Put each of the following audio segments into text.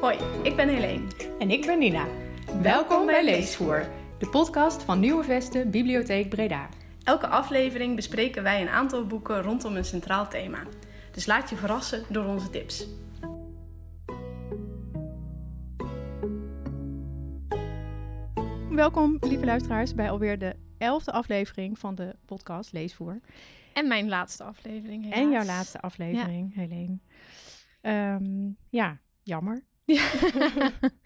Hoi, ik ben Helene. En ik ben Nina. Welkom bij Leesvoer, de podcast van Nieuwe Vesten Bibliotheek Breda. Elke aflevering bespreken wij een aantal boeken rondom een centraal thema. Dus laat je verrassen door onze tips. Welkom, lieve luisteraars, bij alweer de elfde aflevering van de podcast Leesvoer. En mijn laatste aflevering. Helaas. En jouw laatste aflevering, Helene. Ehm, ja, jammer.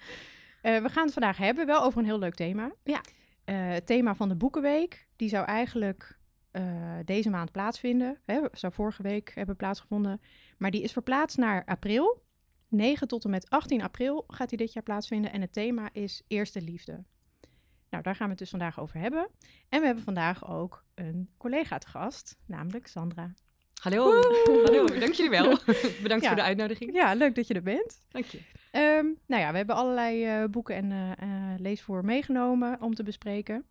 Eh, we gaan het vandaag hebben wel over een heel leuk thema. Ja. Eh, het thema van de Boekenweek. Die zou eigenlijk eh, deze maand plaatsvinden. Hè, zou vorige week hebben plaatsgevonden. Maar die is verplaatst naar april. 9 tot en met 18 april gaat die dit jaar plaatsvinden. En het thema is Eerste Liefde. Nou, daar gaan we het dus vandaag over hebben. En we hebben vandaag ook een collega te gast, namelijk Sandra. Hallo, hallo, dank jullie wel. Bedankt Ja. voor de uitnodiging. Ja, leuk dat je er bent. Dank je. Ehm, nou ja, we hebben allerlei eh, boeken en eh, eh, leesvoer meegenomen om te bespreken.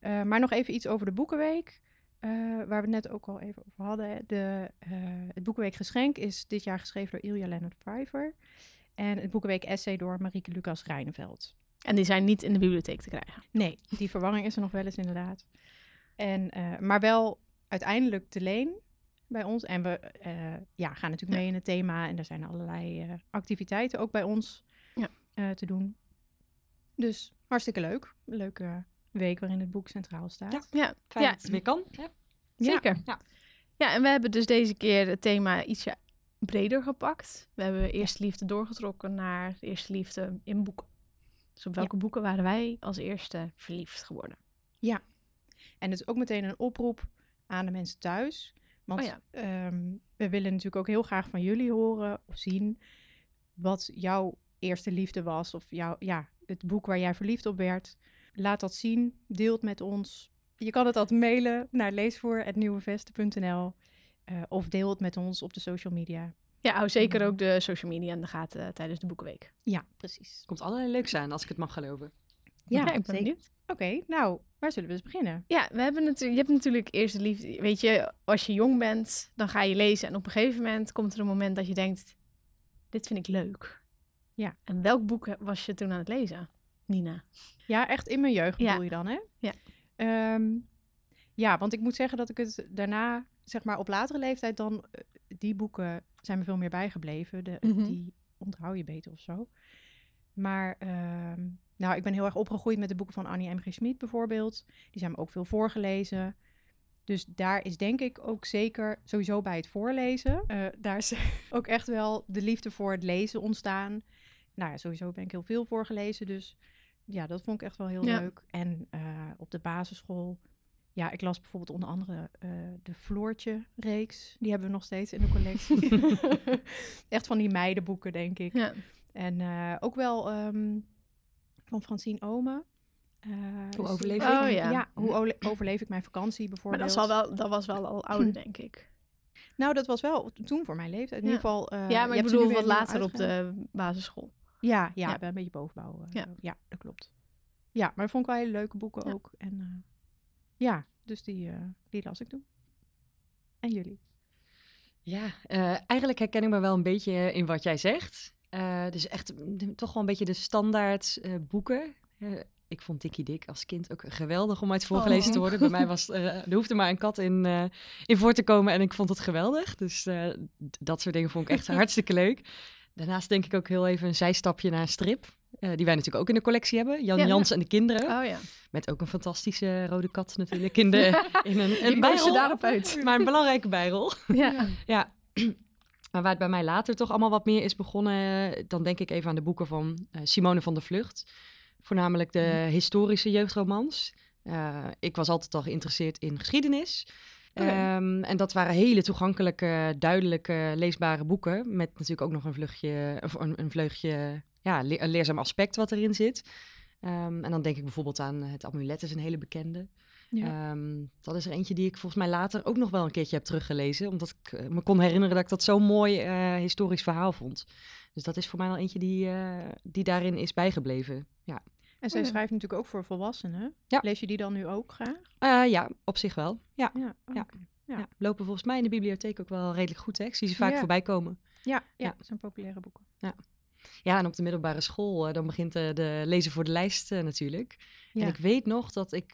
Eh, maar nog even iets over de Boekenweek, eh, waar we het net ook al even over hadden. De, eh, het Boekenweek Geschenk is dit jaar geschreven door Ilja Leonard Pfeiffer. En het Boekenweek Essay door Marieke Lucas Rijneveld. En die zijn niet in de bibliotheek te krijgen. Nee, die verwarring is er nog wel eens inderdaad. En, eh, maar wel uiteindelijk te leen bij ons. En we eh, ja, gaan natuurlijk mee in het thema. En er zijn allerlei eh, activiteiten ook bij ons Ja. eh, te doen. Dus hartstikke leuk. Leuke week waarin het boek centraal staat. Ja. Ja, Fijn Ja. dat het weer kan. Ja. zeker. Ja. Ja, en we hebben dus deze keer het thema ietsje breder gepakt. We hebben Eerste Liefde doorgetrokken naar Eerste Liefde in boeken. Dus op welke boeken waren wij als eerste verliefd geworden? En het is ook meteen een oproep aan de mensen thuis. Want Oh ja. ehm, we willen natuurlijk ook heel graag van jullie horen of zien wat jouw eerste liefde was. Of jouw, ja, het boek waar jij verliefd op werd. Laat dat zien, deel het met ons. Je kan het altijd mailen naar leesvoer.nieuwevesten.nl eh of deel het met ons op de social media. Ja, hou zeker ook de social media in de gaten eh, tijdens de Boekenweek. Ja, precies. Komt allerlei leuks aan, als ik het mag geloven. Ja, ik ben zeker. benieuwd. Oké, nou, waar zullen we eens beginnen? Ja, we hebben natuurlijk, je hebt natuurlijk eerst de liefde. Weet je, als je jong bent, dan ga je lezen. En op een gegeven moment komt er een moment dat je denkt: dit vind ik leuk. Ja. En welk boek was je toen aan het lezen, Nina? Ja, echt in mijn jeugd Ja. bedoel je dan, hè? Ja. Ehm, ja, want ik moet zeggen dat ik het daarna, zeg maar op latere leeftijd dan, eh, die boeken zijn me veel meer bijgebleven. De, Mhm. Die onthoud je beter of zo. Maar, ehm, nou, ik ben heel erg opgegroeid met de boeken van Annie M. G. Schmid bijvoorbeeld. Die zijn me ook veel voorgelezen. Dus daar is denk ik ook zeker, sowieso bij het voorlezen, eh, daar is ook echt wel de liefde voor het lezen ontstaan. Nou ja, sowieso ben ik heel veel voorgelezen, dus ja, dat vond ik echt wel heel Ja. leuk. En eh, op de basisschool, ja, ik las bijvoorbeeld onder andere eh, de Floortje-reeks. Die hebben we nog steeds in de collectie. echt van die meidenboeken, denk ik. Ja. En ook wel ehm, van Francine Ome. Eh, Hoe is- overleef ik? Oh, ja. hoe overleef ik mijn vakantie Maar bijvoorbeeld. dat, wel, dat was wel al ouder, denk ik. Nou, dat was wel toen voor mijn leeftijd. In Ja. ieder geval. eh, ja, je maar ik bedoel wat later op de basisschool. Ja, ja, Ja. bij een beetje bovenbouw. eh, Ja. ja. dat klopt. Ja, maar dat vond ik wel hele leuke boeken Ja. ook. En eh, ja, dus die, eh, die las ik toen. En jullie? Ja, eh, eigenlijk herken ik me wel een beetje in wat jij zegt. Eh, dus echt mm, toch wel een beetje de standaard eh, boeken. Eh, ik vond Dikkie Dik als kind ook geweldig om uit voorgelezen te Oh. worden. Bij mij was er hoefde maar een kat in, in voor te komen en ik vond het geweldig. Dus dat soort dingen vond ik echt hartstikke leuk. Daarnaast denk ik ook heel even een zijstapje naar een strip. die wij natuurlijk ook in de collectie hebben. Jan Ja. Jans en de kinderen. Oh ja. Met ook een fantastische rode kat natuurlijk in, de, in een, een bijrol. daarop uit. Maar een belangrijke bijrol. Ja. Ja, maar waar het bij mij later toch allemaal wat meer is begonnen, dan denk ik even aan de boeken van eh, Simone van der Vlucht. Voornamelijk de historische jeugdromans. Eh, ik was altijd al geïnteresseerd in geschiedenis. Oké. Ehm, en dat waren hele toegankelijke, duidelijke, leesbare boeken. Met natuurlijk ook nog een vluchtje, of een, een vleugje, ja, le- een leerzaam aspect wat erin zit. Ehm, en dan denk ik bijvoorbeeld aan Het Amulet, is een hele bekende. Ja. Ehm, dat is er eentje die ik volgens mij later ook nog wel een keertje heb teruggelezen. Omdat ik eh, me kon herinneren dat ik dat zo'n mooi eh, historisch verhaal vond. Dus dat is voor mij wel eentje die, eh, die daarin is bijgebleven. Ja. En zij Oh schrijft natuurlijk ook voor volwassenen. Ja. Lees je die dan nu ook graag? Eh, ja, op zich wel. Ja. Ja. Ja. Ja. Ja. Lopen volgens mij in de bibliotheek ook wel redelijk goed. Hè? Ik zie ze vaak Ja. voorbij komen. Ja, ja, zijn populaire boeken. Ja, en op de middelbare school, eh, dan begint eh, de lezen voor de lijst eh, natuurlijk. Ja. En ik weet nog dat ik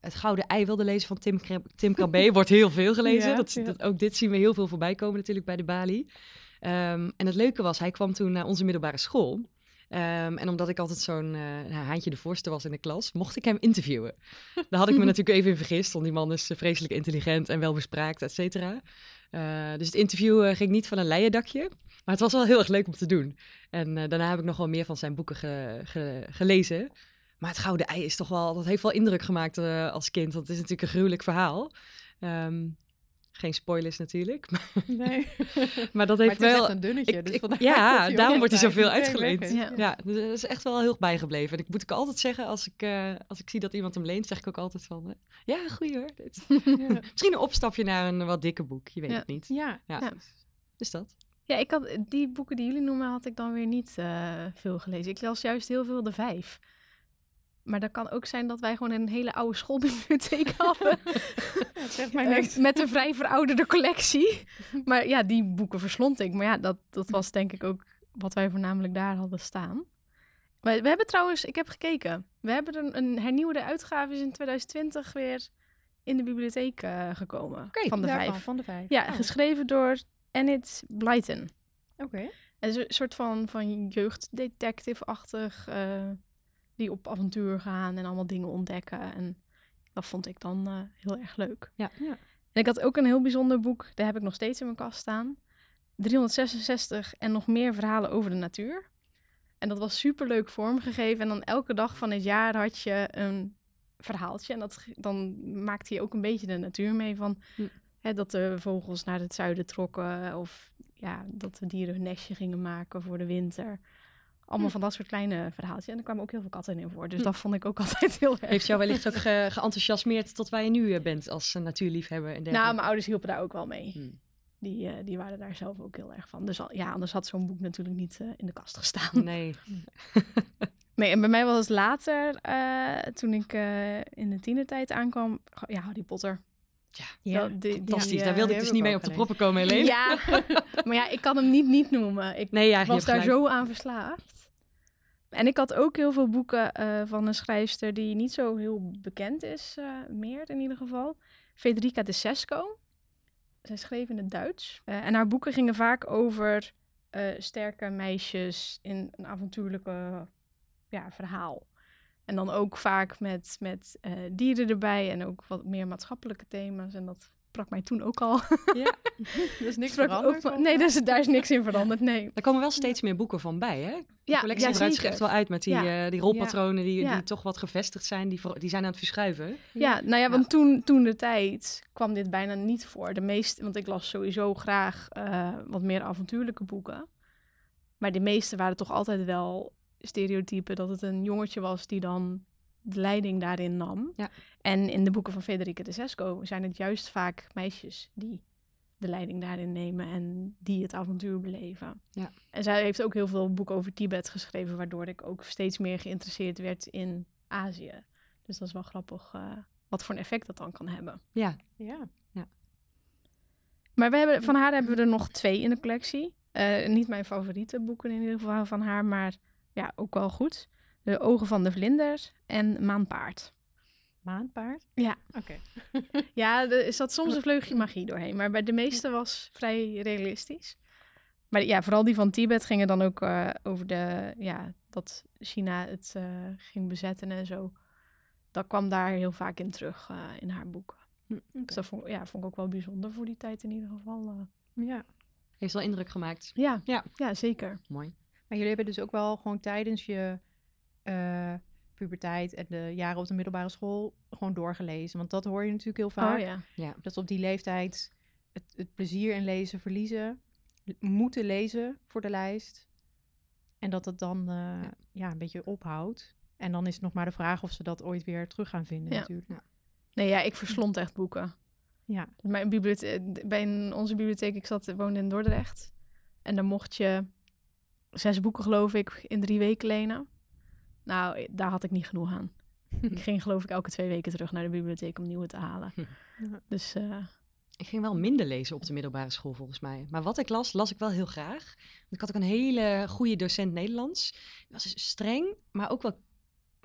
het Gouden Ei wilde lezen van Tim, Tim Krabbe. Wordt heel veel gelezen. Ja, dat, ja. dat, ook dit zien we heel veel voorbij komen natuurlijk bij de Bali. Ehm, en het leuke was, hij kwam toen naar onze middelbare school. Ehm, en omdat ik altijd zo'n eh, haantje de voorste was in de klas, mocht ik hem interviewen. Daar had ik me natuurlijk even in vergist, want die man is vreselijk intelligent en welbespraakt, et cetera. Eh, dus het interview eh, ging niet van een leien dakje, maar het was wel heel erg leuk om te doen. En eh, daarna heb ik nog wel meer van zijn boeken ge- ge- gelezen. Maar het Gouden Ei is toch wel, dat heeft wel indruk gemaakt als kind, het is natuurlijk een gruwelijk verhaal. Ehm, geen spoilers natuurlijk, maar, Nee. maar dat Maar heeft wel... echt een dunnetje. Ik- dus ik- ja, daarom wordt hij zoveel uitgeleend. Ja. Ja, dus dat is echt wel heel bijgebleven. En ik moet ik altijd zeggen, als ik, eh, als ik zie dat iemand hem leent, zeg ik ook altijd van... eh, ja, goeie hoor. Dit. Ja. Misschien een opstapje naar een wat dikker boek, je weet Ja. het niet. Ja. Ja. Ja. Dus dat. Ja, ik had, die boeken die jullie noemen, had ik dan weer niet eh, veel gelezen. Ik las juist heel veel de vijf. Maar dat kan ook zijn dat wij gewoon een hele oude schoolbibliotheek hadden. Ja, zegt mij Eh, niks. met een vrij verouderde collectie. Maar ja, die boeken verslond ik. Maar ja, dat, dat was denk ik ook wat wij voornamelijk daar hadden staan. We, we hebben trouwens, ik heb gekeken. We hebben een, een hernieuwde uitgave is in 2020 weer in de bibliotheek eh, gekomen. Van de vijf. Van de vijf. Ja, Oh, geschreven door Enid Blyton. Oké. Een soort van, van jeugddetective-achtig. eh, die op avontuur gaan en allemaal dingen ontdekken. En dat vond ik dan eh, heel erg leuk. Ja. Ja. En ik had ook een heel bijzonder boek. Daar heb ik nog steeds in mijn kast staan. 366 en nog meer verhalen over de natuur. En dat was super leuk vormgegeven. En dan elke dag van het jaar had je een verhaaltje. En dat, dan maakte je ook een beetje de natuur mee van... Hm. Hè, dat de vogels naar het zuiden trokken. Of ja, dat de dieren hun nestje gingen maken voor de winter. Allemaal Hm. van dat soort kleine verhaaltjes. En er kwamen ook heel veel katten in voor. Dus Hm. dat vond ik ook altijd heel erg. Heeft jou wellicht ook ge- geenthousiasmeerd tot waar je nu eh, bent als eh, natuurliefhebber en Nou, dergelijke? mijn ouders hielpen daar ook wel mee. Hmm. Die, eh, die waren daar zelf ook heel erg van. Dus al- ja, anders had zo'n boek natuurlijk niet in de kast gestaan. Nee. Nee, en bij mij was het later, toen ik in de tienertijd aankwam, ja, Harry Potter. Ja. Fantastisch, daar wilde ik dus niet mee op de proppen komen, Helene. Ja, maar ja, ik kan hem niet niet noemen. Ik Nee, ja, was daar gelijk. zo aan verslaafd. En ik had ook heel veel boeken eh, van een schrijfster die niet zo heel bekend is, eh, meer in ieder geval. Federica de Sesco. Zij schreef in het Duits. Eh, en haar boeken gingen vaak over sterke meisjes in een avontuurlijke ja, verhaal. En dan ook vaak met, met eh, dieren erbij en ook wat meer maatschappelijke thema's. En dat sprak mij toen ook al. Ja. Er is niks Sprak veranderd. ook- nee, mij. daar is, daar is niks in veranderd, nee. Er komen wel steeds meer boeken van bij, hè? De Ja, collectie ja, zeker. echt wel uit met die, Ja. eh, die rolpatronen die, Ja. die toch wat gevestigd zijn. Die, die zijn aan het verschuiven. Ja, nou ja, want toen, toen de tijd kwam dit bijna niet voor. De meeste, want ik las sowieso graag eh, wat meer avontuurlijke boeken. Maar de meeste waren toch altijd wel stereotypen dat het een jongetje was die dan de leiding daarin nam. Ja. En in de boeken van Federica de Sesco zijn het juist vaak meisjes die de leiding daarin nemen en die het avontuur beleven. Ja. En zij heeft ook heel veel boeken over Tibet geschreven, waardoor ik ook steeds meer geïnteresseerd werd in Azië. Dus dat is wel grappig eh, wat voor een effect dat dan kan hebben. Ja, Ja. Maar we hebben, van haar hebben we er nog twee in de collectie. Eh, niet mijn favoriete boeken in ieder geval van haar, maar ja, ook wel goed. De Ogen van de Vlinder en Maanpaard. Maandpaard? Ja. Oké. Ja, er zat soms een vleugje magie doorheen, maar bij de meeste was vrij realistisch. Maar ja, vooral die van Tibet gingen dan ook eh, over de, ja, dat China het eh, ging bezetten en zo. Dat kwam daar heel vaak in terug eh, in haar boeken. Dus dat vond, ja, vond ik ook wel bijzonder voor die tijd in ieder geval. Ja. heeft wel indruk gemaakt. Ja, Ja. ja, zeker. Mooi. Maar jullie hebben dus ook wel gewoon tijdens je eh, puberteit en de jaren op de middelbare school gewoon doorgelezen. Want dat hoor je natuurlijk heel vaak. Oh ja. Dat ze op die leeftijd het, het plezier in lezen verliezen. Moeten lezen voor de lijst. En dat het dan eh, ja. Ja. een beetje ophoudt. En dan is het nog maar de vraag of ze dat ooit weer terug gaan vinden Ja. natuurlijk. Nee, ja, ik verslond echt boeken. Ja. Mijn bibliotheek, bij een- onze bibliotheek, ik zat, woonde in Dordrecht. En dan mocht je zes boeken, geloof ik, in drie weken lenen. Nou, daar had ik niet genoeg aan. ik ging geloof ik elke twee weken terug naar de bibliotheek om nieuwe te halen. Ja. Dus eh, Ik ging wel minder lezen op de middelbare school volgens mij. Maar wat ik las, las ik wel heel graag. Want ik had ook een hele goede docent Nederlands. Die was dus streng, maar ook wel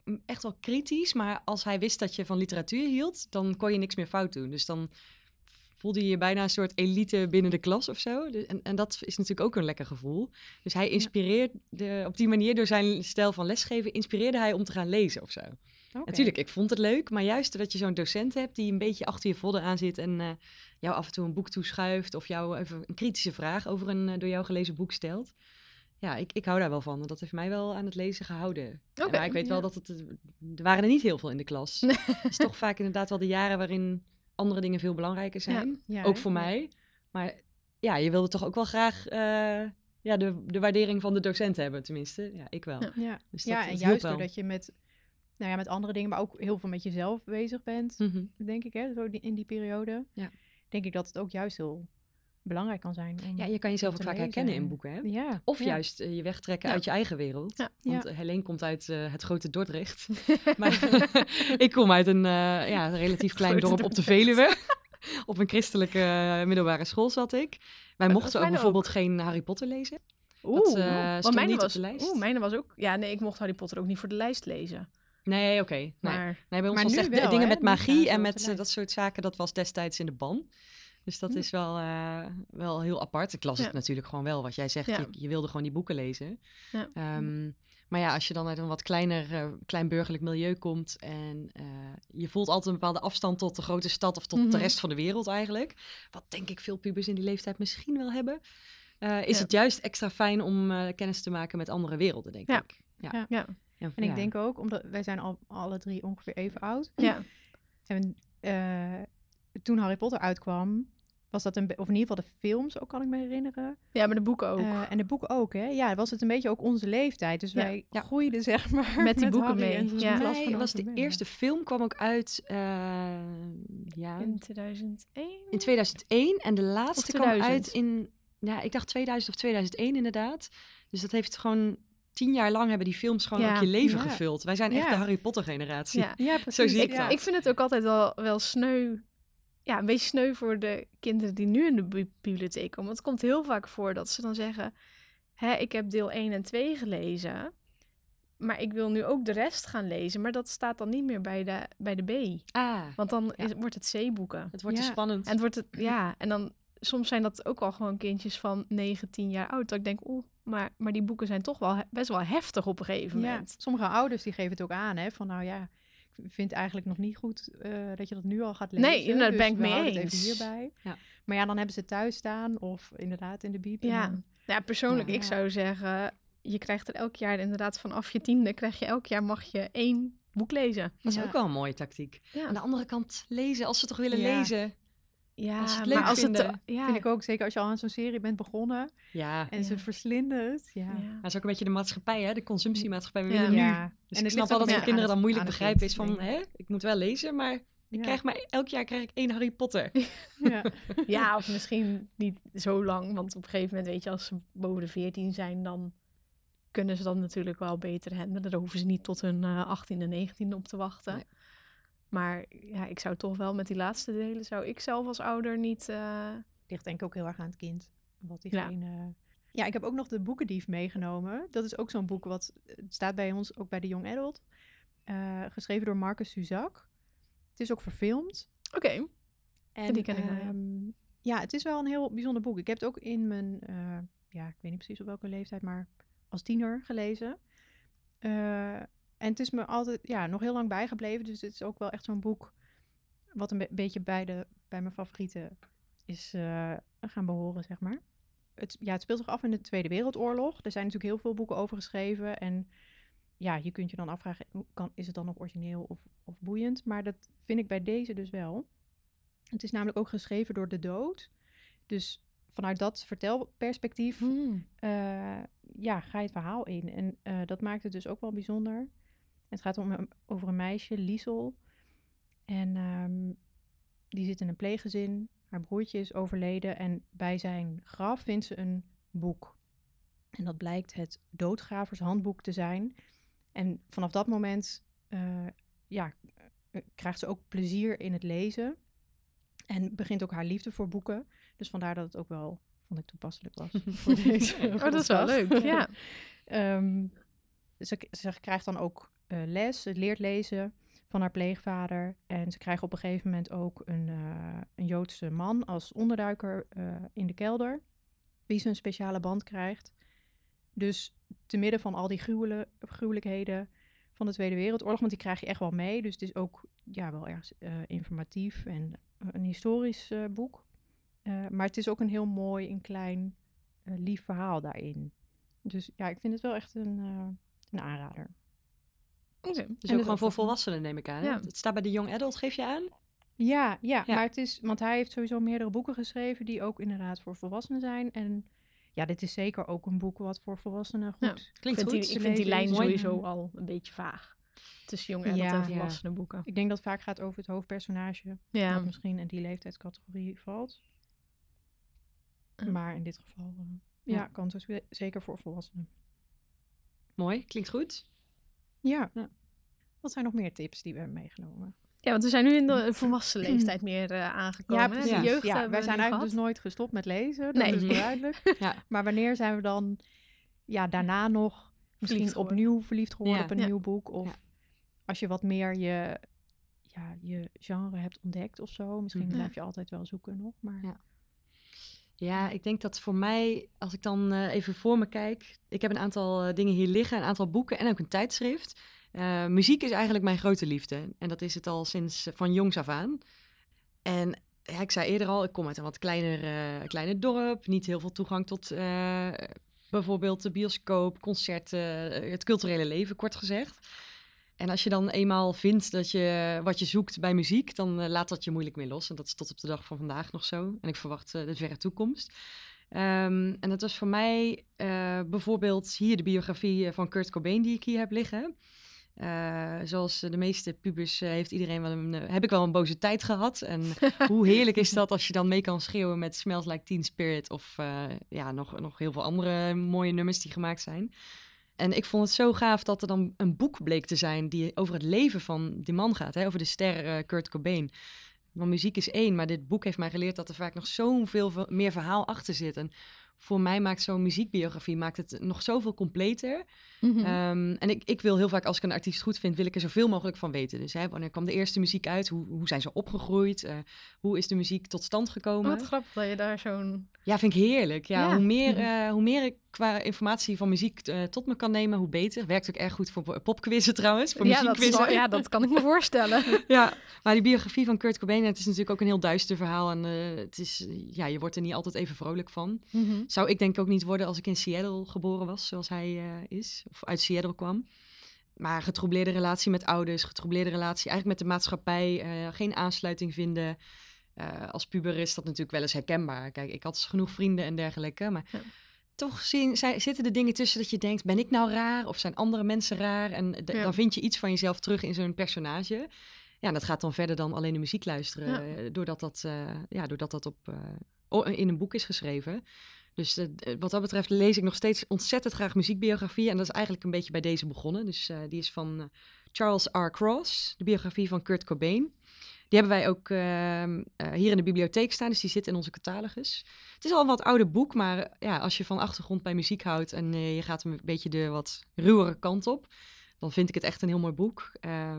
mm, echt wel kritisch. Maar als hij wist dat je van literatuur hield, dan kon je niks meer fout doen. Dus dan voelde je je bijna een soort elite binnen de klas of zo. Dus- En, en dat is natuurlijk ook een lekker gevoel. Dus hij inspireerde op die manier door zijn stijl van lesgeven, inspireerde hij om te gaan lezen of zo. Natuurlijk, ik vond het leuk, maar juist dat je zo'n docent hebt die een beetje achter je vodden aan zit en eh, jou af en toe een boek toeschuift of jou even een kritische vraag over een eh, door jou gelezen boek stelt. Ja, ik, ik hou daar wel van. Dat heeft mij wel aan het lezen gehouden. Oké, maar ik weet wel dat het... eh, Er waren er niet heel veel in de klas. Het is toch vaak inderdaad wel de jaren waarin andere dingen veel belangrijker zijn. Ja, ook voor mij. Maar ja, je wilde toch ook wel graag eh, ja, de, de waardering van de docent hebben, tenminste. Ja, ik wel. Ja. Dus dat, ja en juist wel. doordat je met, nou ja, met andere dingen, maar ook heel veel met jezelf bezig bent, Mhm. denk ik, hè, zo in die periode. Ja. Denk ik dat het ook juist heel belangrijk kan zijn. Ja, je kan jezelf ook vaak herkennen in boeken, hè? Ja. Of ja. juist eh, je wegtrekken Ja. uit je eigen wereld. Ja. Want eh, Helene komt uit eh, het grote Dordrecht. maar ik kom uit een ja, relatief klein dorp op de. Veluwe. op een christelijke middelbare school zat ik. Wij mochten ook bijvoorbeeld geen Harry Potter lezen. Oeh, Dat, stond mijne niet op was, de lijst. Oeh, mijne was ook... Ja, nee, ik mocht Harry Potter ook niet voor de lijst lezen. Nee, oké. Nee. Maar nee, bij ons was echt wel, dingen hè? met magie en op met dat soort zaken, dat was destijds in de ban. Dus dat Hm. is wel, eh, wel heel apart. Ik las Ja. het natuurlijk gewoon wel, wat jij zegt. Ja. Je, je wilde gewoon die boeken lezen. Ja. Ehm, maar ja, als je dan uit een wat kleiner, eh, klein burgerlijk milieu komt en eh, je voelt altijd een bepaalde afstand tot de grote stad of tot de Mhm. rest van de wereld eigenlijk. Wat denk ik veel pubers in die leeftijd misschien wel hebben. is het juist extra fijn om kennis te maken met andere werelden, denk ik. Ja. Ja, En, En ik denk ook, omdat wij zijn al alle drie ongeveer even oud. ja. En toen Harry Potter uitkwam, was dat een, of in ieder geval de films, ook kan ik me herinneren. ja, maar de boeken ook. Eh, en de boeken ook, hè? Ja, was het een beetje ook onze leeftijd. Dus Ja. wij Ja. groeiden, zeg maar, Met die boeken Harry mee, en ja. Mij was de mee. eerste film kwam ook uit eh, ja, In 2001? in 2001 en de laatste kwam 2000? uit in, ja, ik dacht 2000 of 2001 inderdaad. Dus dat heeft gewoon tien jaar lang hebben die films gewoon Ja. ook je leven Ja. gevuld. Wij zijn echt Ja. de Harry Potter generatie. Ja. Ja, precies. zie ik ik, dat. ik vind het ook altijd wel, wel sneu. Ja, een beetje sneu voor de kinderen die nu in de bi- bibliotheek komen. Want het komt heel vaak voor dat ze dan zeggen: Hè, ik heb deel 1 en 2 gelezen. Maar ik wil nu ook de rest gaan lezen. Maar dat staat dan niet meer bij de, bij de B. Ah, Want dan Ja. is, wordt het C-boeken. het wordt te Ja. spannend. En het wordt het, ja, en dan soms zijn dat ook al gewoon kindjes van 9, 10 jaar oud. Dat ik denk, oeh, maar, maar die boeken zijn toch wel best wel heftig op een gegeven Ja, moment. sommige ouders die geven het ook aan, hè, van nou ja, vind eigenlijk nog niet goed eh, dat je dat nu al gaat lezen. Nee, nou, daar dus ben ik mee eens. even hierbij. Ja. Maar ja, dan hebben ze thuis staan of inderdaad in de bieb. en Ja. dan- Ja, persoonlijk, Ja. ik zou zeggen, je krijgt er elk jaar inderdaad vanaf je tiende, krijg je elk jaar mag je één boek lezen. Dat is Ja. ook wel een mooie tactiek. Ja, Aan de andere kant, lezen, als ze toch willen Ja. lezen. Ja als maar als het, vinden, ja, Vind ik ook, zeker als je al aan zo'n serie bent begonnen Ja, en ze Ja. het. Ja. ja. dat is ook een beetje de maatschappij, hè? de consumptiemaatschappij. We Ja. willen nu. Ja. Dus En ik het snap wel dat voor kinderen dan moeilijk begrijpen is van, hè, ik moet wel lezen, maar ik Ja. krijg maar elk jaar krijg ik één Harry Potter. Ja. ja, of misschien niet zo lang, want op een gegeven moment, weet je, als ze boven de 14 zijn, dan kunnen ze dat natuurlijk wel beter handelen. Daar hoeven ze niet tot hun eh 18e, 19e op te wachten. Nee. Maar ja, ik zou toch wel met die laatste delen, zou ik zelf als ouder niet... eh, Ligt denk ik ook heel erg aan het kind. Wat Ja. diegene... Ja. ik heb ook nog de Boekendief meegenomen. Dat is ook zo'n boek wat het staat bij ons, ook bij de Young Adult. Eh, geschreven door Marcus Suzak. Het is ook verfilmd. Oké, En, die ken ik wel, ja. ja, het is wel een heel bijzonder boek. Ik heb het ook in mijn, eh, ja, ik weet niet precies op welke leeftijd, maar als tiener gelezen. Eh, en het is me altijd, ja, nog heel lang bijgebleven. Dus het is ook wel echt zo'n boek wat een be- beetje bij, de, bij mijn favorieten is eh, gaan behoren, zeg maar. Het, ja, het speelt zich af in de Tweede Wereldoorlog. Er zijn natuurlijk heel veel boeken over geschreven. En ja, je kunt je dan afvragen, kan, is het dan nog origineel of, of boeiend? Maar dat vind ik bij deze dus wel. Het is namelijk ook geschreven door de dood. Dus vanuit dat vertelperspectief Hmm. eh, ja, ga je het verhaal in. En eh, dat maakt het dus ook wel bijzonder. Het gaat om, een- over een meisje, Liesel. En ehm, die zit in een pleeggezin. Haar broertje is overleden. En bij zijn graf vindt ze een boek. En dat blijkt het doodgravershandboek te zijn. En vanaf dat moment eh, ja, eh, krijgt ze ook plezier in het lezen. En begint ook haar liefde voor boeken. Dus vandaar dat het ook wel, vond ik, toepasselijk was voor deze Oh, dat is wel leuk. Ja. Ehm, ze, ze krijgt dan ook eh, les, ze leert lezen van haar pleegvader. En ze krijgen op een gegeven moment ook een, eh, een Joodse man als onderduiker eh, in de kelder. Wie ze een speciale band krijgt. Dus te midden van al die gruwelijkheden van de Tweede Wereldoorlog, want die krijg je echt wel mee. Dus het is ook ja, wel erg informatief en een historisch boek. Maar het is ook een heel mooi en klein, lief verhaal daarin. Dus ja, ik vind het wel echt een, een aanrader. Oké. Dus En ook gewoon voor volwassenen, neem ik aan. Ja. Het staat bij de Young Adult, geef je aan? Ja, ja, Ja. maar het is, want hij heeft sowieso meerdere boeken geschreven die ook inderdaad voor volwassenen zijn. En ja, dit is zeker ook een boek wat voor volwassenen goed. Ja. Ik Klinkt vind, goed. die, ik vind die lijn sowieso al een beetje vaag. Tussen jonge adult Ja. en volwassenen boeken. Ik denk dat het vaak gaat over het hoofdpersonage, Ja. dat misschien in die leeftijdscategorie valt. Maar in dit geval, eh, ja, Ja. kan het dus zeker voor volwassenen. Mooi, klinkt goed. Ja. Ja. Wat zijn nog meer tips die we hebben meegenomen? Ja, want we zijn nu in de volwassen leeftijd meer eh, aangekomen. Ja, precies. De jeugd ja, hebben wij we zijn eigenlijk gehad. dus nooit gestopt met lezen. Dat Nee. is wel duidelijk. Ja. Maar wanneer zijn we dan ja, daarna nog misschien opnieuw verliefd geworden Ja. op een Ja. nieuw boek? Of Ja. als je wat meer je, ja, je genre hebt ontdekt of zo. Misschien Mhm. blijf je altijd wel zoeken nog. Maar Ja. Ik denk dat voor mij, als ik dan eh, even voor me kijk, ik heb een aantal eh, dingen hier liggen, een aantal boeken en ook een tijdschrift. Eh, muziek is eigenlijk mijn grote liefde en dat is het al sinds van jongs af aan. En ik zei eerder al, ik kom uit een wat kleiner, kleiner dorp, niet heel veel toegang tot bijvoorbeeld de bioscoop, concerten, het culturele leven, kort gezegd. En als je dan eenmaal vindt dat je wat je zoekt bij muziek, dan eh, laat dat je moeilijk meer los. En dat is tot op de dag van vandaag nog zo. En ik verwacht eh, de verre toekomst. Ehm, en dat was voor mij eh, bijvoorbeeld hier de biografie van Kurt Cobain die ik hier heb liggen. Zoals de meeste pubers heeft iedereen wel een, heb ik wel een boze tijd gehad. En hoe heerlijk is dat als je dan mee kan schreeuwen met Smells Like Teen Spirit of ja, nog, nog heel veel andere mooie nummers die gemaakt zijn. En ik vond het zo gaaf dat er dan een boek bleek te zijn die over het leven van die man gaat, hè, over de ster eh, Kurt Cobain. Want muziek is één, maar dit boek heeft mij geleerd dat er vaak nog zoveel ve- meer verhaal achter zit. En voor mij maakt zo'n muziekbiografie maakt het nog zoveel completer. Mhm. Ehm, en ik, ik wil heel vaak, als ik een artiest goed vind, wil ik er zoveel mogelijk van weten. Dus hè, wanneer kwam de eerste muziek uit? Hoe, hoe zijn ze opgegroeid? Eh, hoe is de muziek tot stand gekomen? Wat grappig dat je daar zo'n... Ja, vind ik heerlijk. Ja, Ja. Hoe, meer, Mhm. eh, hoe meer ik qua informatie van muziek eh, tot me kan nemen, hoe beter. Werkt ook erg goed voor po- popquizzen trouwens, voor Ja dat, wel- ja, dat kan ik me voorstellen. Ja, maar die biografie van Kurt Cobain, het is natuurlijk ook een heel duister verhaal. En het is, ja, je wordt er niet altijd even vrolijk van. Mhm. Zou ik denk ik ook niet worden als ik in Seattle geboren was, zoals hij eh, is. Of uit Seattle kwam. Maar getroubleerde relatie met ouders, getroubleerde relatie eigenlijk met de maatschappij. eh, geen aansluiting vinden. Eh, als puber is dat natuurlijk wel eens herkenbaar. Kijk, ik had dus genoeg vrienden en dergelijke. Maar Ja. toch zien, zij, zitten er dingen tussen dat je denkt, ben ik nou raar? Of zijn andere mensen raar? En Ja. dan vind je iets van jezelf terug in zo'n personage. Ja, dat gaat dan verder dan alleen de muziek luisteren. Ja. Doordat dat, ja, doordat dat op, in een boek is geschreven. Dus eh, wat dat betreft lees ik nog steeds ontzettend graag muziekbiografieën. En dat is eigenlijk een beetje bij deze begonnen. Dus eh, die is van eh, Charles R. Cross, de biografie van Kurt Cobain. Die hebben wij ook ehm, eh, hier in de bibliotheek staan, dus die zit in onze catalogus. Het is al een wat ouder boek, maar ja, als je van achtergrond bij muziek houdt en je gaat een beetje de wat ruwere kant op, dan vind ik het echt een heel mooi boek. Eh,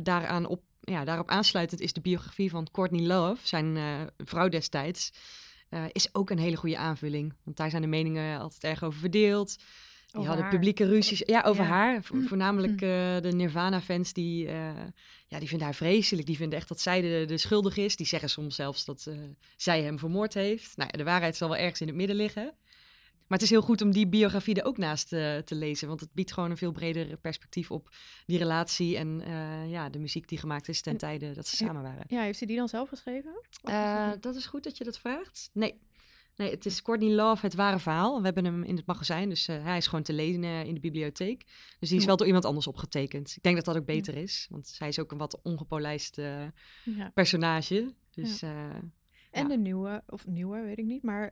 daaraan op, ja, daarop aansluitend is de biografie van Courtney Love, zijn vrouw destijds, eh, is ook een hele goede aanvulling. Want daar zijn de meningen altijd erg over verdeeld. Die Over hadden haar. publieke ruzies. Ja, over Ja. haar. Vo- Voornamelijk eh, de Nirvana-fans die, eh, ja, die vinden haar vreselijk. Die vinden echt dat zij de, de schuldig is. Die zeggen soms zelfs dat zij hem vermoord heeft. Nou ja, de waarheid zal wel ergens in het midden liggen. Maar het is heel goed om die biografie er ook naast eh, te lezen. Want het biedt gewoon een veel breder perspectief op die relatie. En eh, ja, de muziek die gemaakt is ten En- tijde dat ze Ja. samen waren. Ja, heeft ze die dan zelf geschreven? Eh, dat- is goed dat je dat vraagt. Nee. Nee, het is Courtney Love, het ware verhaal. We hebben hem in het magazijn, dus hij is gewoon te lezen in de bibliotheek. Dus die is Ja. wel door iemand anders opgetekend. Ik denk dat dat ook beter is, want zij is ook een wat ongepolijst ja. personage. Dus eh, En Ja. de nieuwe, of nieuwe, weet ik niet, maar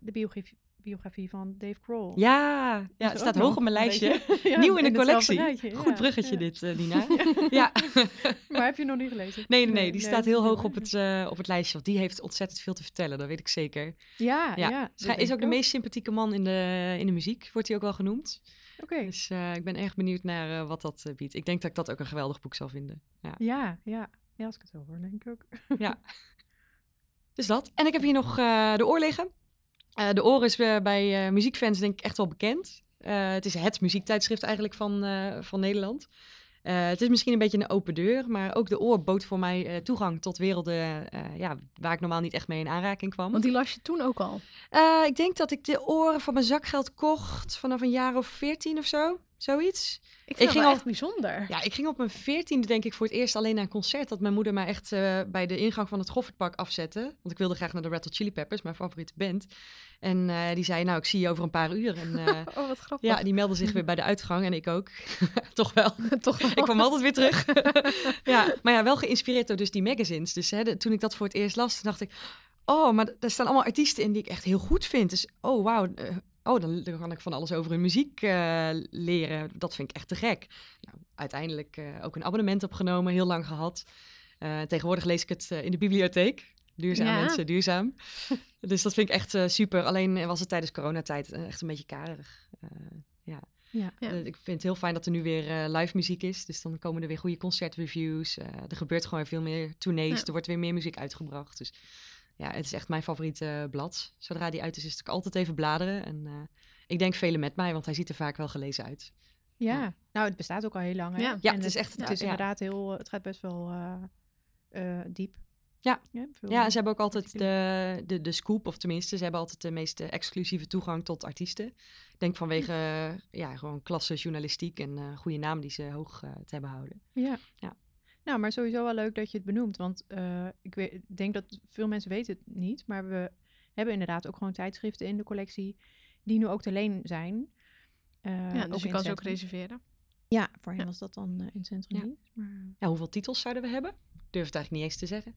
de biografie, biografie van Dave Grohl. Ja, ja het staat hoog op mijn lijstje. ja, Nieuw in de collectie. rijtje, Goed bruggetje ja. dit, eh, Nina. ja. Maar heb je nog niet gelezen? Nee, nee, nee, die staat heel hoog op het, eh, op het lijstje. Want die heeft ontzettend veel te vertellen, dat weet ik zeker. Ja, Ja, hij is ook de meest sympathieke man in de, in de muziek, wordt hij ook wel genoemd. Oké. Dus eh, ik ben erg benieuwd naar wat dat biedt. Ik denk dat ik dat ook een geweldig boek zal vinden. Ja. Ja, ja. Ja, als ik het zo hoor, denk ik ook. ja. Dus dat. En ik heb hier nog de oor liggen. Eh, de oor is eh, bij eh, muziekfans denk ik echt wel bekend. Het is het muziektijdschrift eigenlijk van, van Nederland. Het is misschien een beetje een open deur, maar ook de oor bood voor mij toegang tot werelden ja, waar ik normaal niet echt mee in aanraking kwam. Want die las je toen ook al. Ik denk dat ik de oren van mijn zakgeld kocht vanaf een jaar of veertien of zo. Zoiets. Ik vind Ik het ging al- echt bijzonder. Ja, ik ging op mijn veertiende denk ik voor het eerst alleen naar een concert. Dat mijn moeder mij echt eh, bij de ingang van het Goffertpark afzette. Want ik wilde graag naar de Red Hot Chili Peppers, mijn favoriete band. En eh, die zei, nou, ik zie je over een paar uur. En eh, Oh, wat grappig. ja, die meldde zich weer bij de uitgang en ik ook. Toch wel. Toch wel. Ik kwam altijd weer terug. ja, maar ja, wel geïnspireerd door dus die magazines. Dus hè, de- toen ik dat voor het eerst las, dacht ik... Oh, maar daar staan allemaal artiesten in die ik echt heel goed vind. Dus, oh, wauw. Oh, dan, dan kan ik van alles over hun muziek eh, leren. Dat vind ik echt te gek. Nou, uiteindelijk eh, ook een abonnement opgenomen, heel lang gehad. Eh, tegenwoordig lees ik het eh, in de bibliotheek. Duurzaam Ja. mensen, duurzaam. dus dat vind ik echt eh, super. Alleen was het tijdens coronatijd echt een beetje karig. Eh, ja. Ja. Ja. Ik vind het heel fijn dat er nu weer eh, live muziek is. Dus dan komen er weer goede concertreviews. Eh, er gebeurt gewoon veel meer tournees. Ja. Er wordt weer meer muziek uitgebracht. Dus ja, het is echt mijn favoriete eh, blad. Zodra die uit is, is ik altijd even bladeren. En eh, ik denk velen met mij, want hij ziet er vaak wel gelezen uit. Ja. Ja. nou, het bestaat ook al heel lang. Hè? Ja. Ja, het is echt- Het is inderdaad heel. Het gaat best wel eh, eh, diep. Ja. Ja, en ze hebben ook altijd de, de, de scoop, of tenminste, ze hebben altijd de meest eh, exclusieve toegang tot artiesten. Ik denk vanwege eh, ja, gewoon klasse journalistiek en eh, goede naam die ze hoog eh, te hebben houden. Ja. Ja. Nou, maar sowieso wel leuk dat je het benoemt. Want eh, ik weet, denk dat veel mensen weten het niet. Maar we hebben inderdaad ook gewoon tijdschriften in de collectie. die nu ook te leen zijn. Eh, Ja, dus je kan ze ook reserveren. Ja, voorheen Ja. was dat dan eh, in het centrum Ja. niet. Maar Ja, hoeveel titels zouden we hebben? Ik durf het eigenlijk niet eens te zeggen.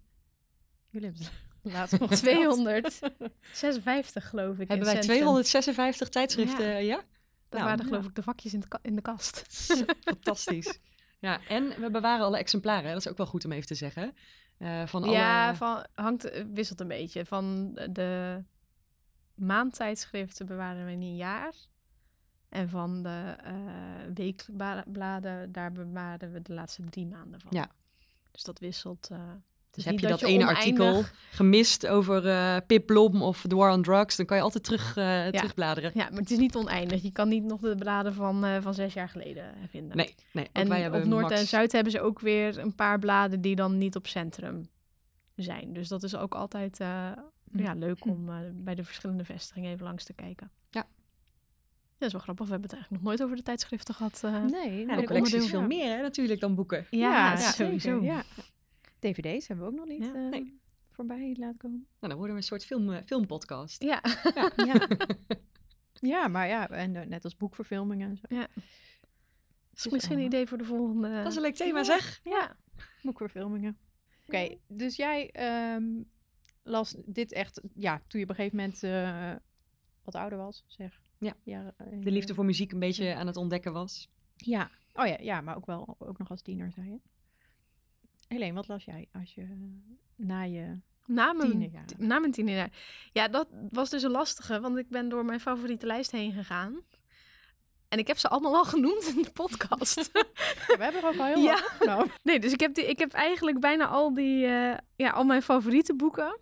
jullie hebben het laatst nog 256 geloof ik. in Hebben wij Centrum. 256 tijdschriften? Ja. ja? Dat Nou, waren ja. geloof ik de vakjes in de, ka- in de kast. Fantastisch. Ja, en we bewaren alle exemplaren. Dat is ook wel goed om even te zeggen. Eh, van alle... Ja, van, hangt, eh, wisselt een beetje. Van de maandtijdschriften bewaren we in een jaar. En van de eh, weekbladen, daar bewaren we de laatste drie maanden van. Ja. Dus dat wisselt. Dus niet heb je dat, je ene oneindig- artikel gemist over eh Pip Blom of The War on Drugs, dan kan je altijd terug, eh, terugbladeren. Ja, maar het is niet oneindig. Je kan niet nog de bladen van, eh, van zes jaar geleden vinden. Nee, nee. Ook En wij hebben op Noord max- en Zuid hebben ze ook weer een paar bladen die dan niet op centrum zijn. Dus dat is ook altijd eh, Hm. ja, leuk om eh, bij de verschillende vestigingen even langs te kijken. Ja. Ja, dat is wel grappig. We hebben het eigenlijk nog nooit over de tijdschriften gehad. eh. nee, Ja, de collectie is veel ja. meer hè, natuurlijk dan boeken. ja, zeker, sowieso. Ja. DVD's hebben we ook nog niet Ja. eh, Nee. voorbij laten komen. Nou, dan worden we een soort film, eh, filmpodcast. Ja. Ja. ja, maar ja, en eh, net als boekverfilmingen en zo. Dat is misschien een idee voor de volgende. Dat is een leuk thema, Ja. zeg. Ja. Boekverfilmingen. Oké, dus jij ehm, las dit echt, ja, toen je op een gegeven moment eh, wat ouder was, zeg. Ja. Eh, De liefde voor muziek een beetje aan het ontdekken was. Ja. Oh ja, ja, maar ook wel ook nog als tiener, zei je. Helene, wat las jij als je na je Na mijn, t- na mijn tienerjaar. Ja, dat was dus een lastige, want ik ben door mijn favoriete lijst heen gegaan. En ik heb ze allemaal al genoemd in de podcast. Ja, we hebben er ook al heel Ja. nee, dus ik heb, die, ik heb eigenlijk bijna al die, eh, ja, al mijn favoriete boeken,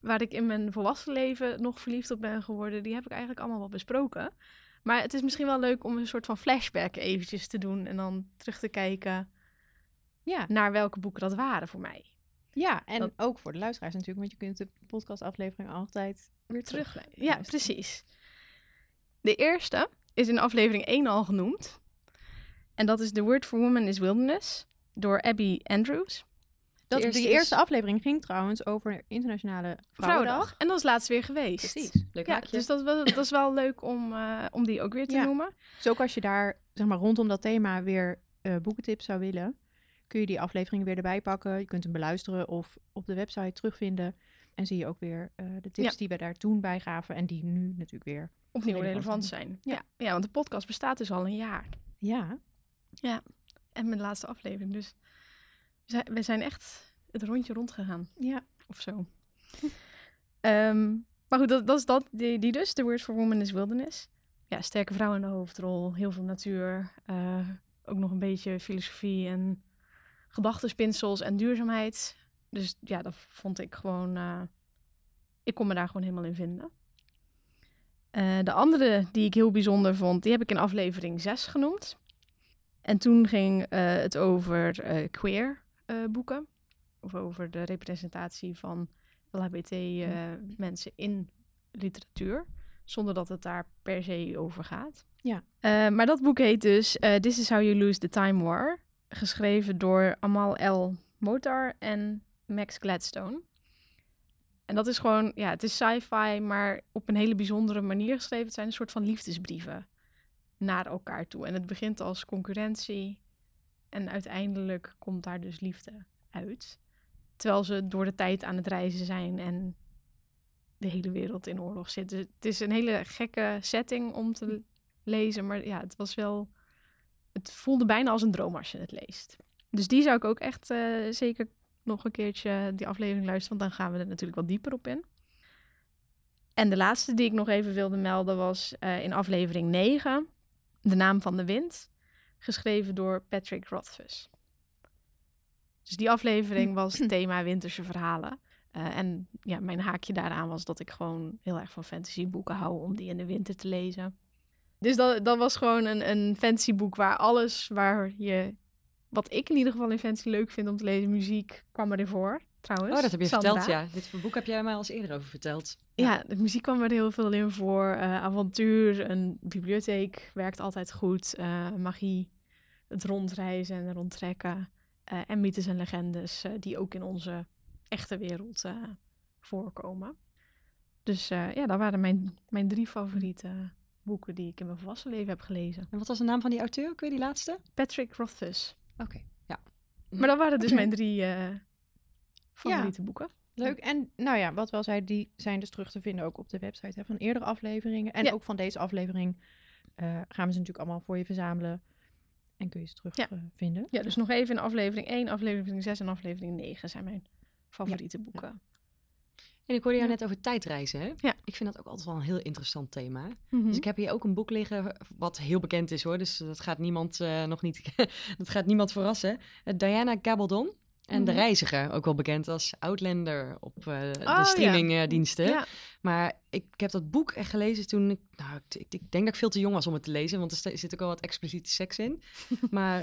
waar ik in mijn volwassen leven nog verliefd op ben geworden, die heb ik eigenlijk allemaal wel besproken. Maar het is misschien wel leuk om een soort van flashback eventjes te doen en dan terug te kijken Ja, naar welke boeken dat waren voor mij. ja, en Dat- ook voor de luisteraars natuurlijk, want je kunt de podcastaflevering altijd weer terug. terug. Ja, precies. De eerste is in aflevering 1 al genoemd. En dat is The Word for Woman is Wilderness door Abby Andrews. Dat, De eerste die is- eerste aflevering ging trouwens over Internationale Vrouwendag. Vrouwendag. En dat is laatst weer geweest. Precies. Leuk Ja, haakje. dus dat, was, dat is wel leuk om, eh, om die ook weer te Ja. noemen. Dus ook als je daar zeg maar, rondom dat thema weer eh boekentips zou willen, kun je die aflevering weer erbij pakken. Je kunt hem beluisteren of op de website terugvinden. En zie je ook weer eh, de tips Ja. die we daar toen bij gaven en die nu natuurlijk weer. Opnieuw relevant relevant zijn. Ja. Ja. Ja. want de podcast bestaat dus al een jaar. Ja, En mijn laatste aflevering. Dus we zijn, echt het rondje rondgegaan. ja. Of zo. Ehm, maar goed, dat, dat is dat. Die, die dus. The Word for Woman is Wilderness. Ja, sterke vrouw in de hoofdrol. Heel veel natuur. eh, ook nog een beetje filosofie en gedachtenspinsels en duurzaamheid. Dus ja, dat vond ik gewoon... eh, ik kon me daar gewoon helemaal in vinden. Eh, de andere die ik heel bijzonder vond, die heb ik in aflevering 6 genoemd. En toen ging eh, het over queer boeken. Of over de representatie van LHBT-mensen in literatuur. Zonder dat het daar per se over gaat. Ja. Maar dat boek heet dus This is How You Lose the Time War. Geschreven door Amal L. Motar en Max Gladstone. En dat is gewoon, ja, het is sci-fi, maar op een hele bijzondere manier geschreven. Het zijn een soort van liefdesbrieven naar elkaar toe. En het begint als concurrentie. En uiteindelijk komt daar dus liefde uit. Terwijl ze door de tijd aan het reizen zijn en de hele wereld in oorlog zit. Dus het is een hele gekke setting om te lezen. Maar ja, het was wel. Het voelde bijna als een droom als je het leest. Dus die zou ik ook echt eh, zeker nog een keertje die aflevering luisteren. Want dan gaan we er natuurlijk wat dieper op in. En de laatste die ik nog even wilde melden was eh, in aflevering 9. De naam van de wind. Geschreven door Patrick Rothfuss. Dus die aflevering was thema winterse verhalen. Eh, en ja, mijn haakje daaraan was dat ik gewoon heel erg van fantasyboeken hou om die in de winter te lezen. Dus dat, dat was gewoon een, een fantasyboek waar alles waar je, wat ik in ieder geval in fantasy leuk vind om te lezen, muziek kwam erin voor. Trouwens, Oh, dat heb je Sandra. verteld, ja. Dit boek heb jij mij al eens eerder over verteld. Ja, de muziek kwam er heel veel in voor. Eh, avontuur, een bibliotheek werkt altijd goed. Eh, magie, het rondreizen en rondtrekken. eh, en mythes en legendes die ook in onze echte wereld voorkomen. Dus ja, dat waren mijn, mijn drie favoriete boeken die ik in mijn volwassen leven heb gelezen. En wat was de naam van die auteur? Kun je die laatste? Patrick Rothfuss. Oké, ja. Maar dat waren dus mijn drie eh, favoriete boeken. Leuk. En nou ja, wat wel zei, die zijn dus terug te vinden ook op de website hè, van eerdere afleveringen. En Ja. ook van deze aflevering eh, gaan we ze natuurlijk allemaal voor je verzamelen. En kun je ze terug Ja. eh, vinden. Ja, dus nog even in aflevering 1, aflevering 6 en aflevering 9 zijn mijn favoriete boeken. En ik hoorde jou net over tijdreizen, hè? Ja. Ik vind dat ook altijd wel een heel interessant thema. Mhm. Dus ik heb hier ook een boek liggen wat heel bekend is, hoor. Dus dat gaat niemand eh, nog niet... dat gaat niemand verrassen. Eh, Diana Gabaldon. En De Mhm. Reiziger, ook wel bekend als Outlander op eh, de streamingdiensten. Ja. Maar ik, ik heb dat boek echt gelezen toen ik... Nou, ik, ik, denk dat ik veel te jong was om het te lezen, want er zit ook wel wat expliciete seks in. maar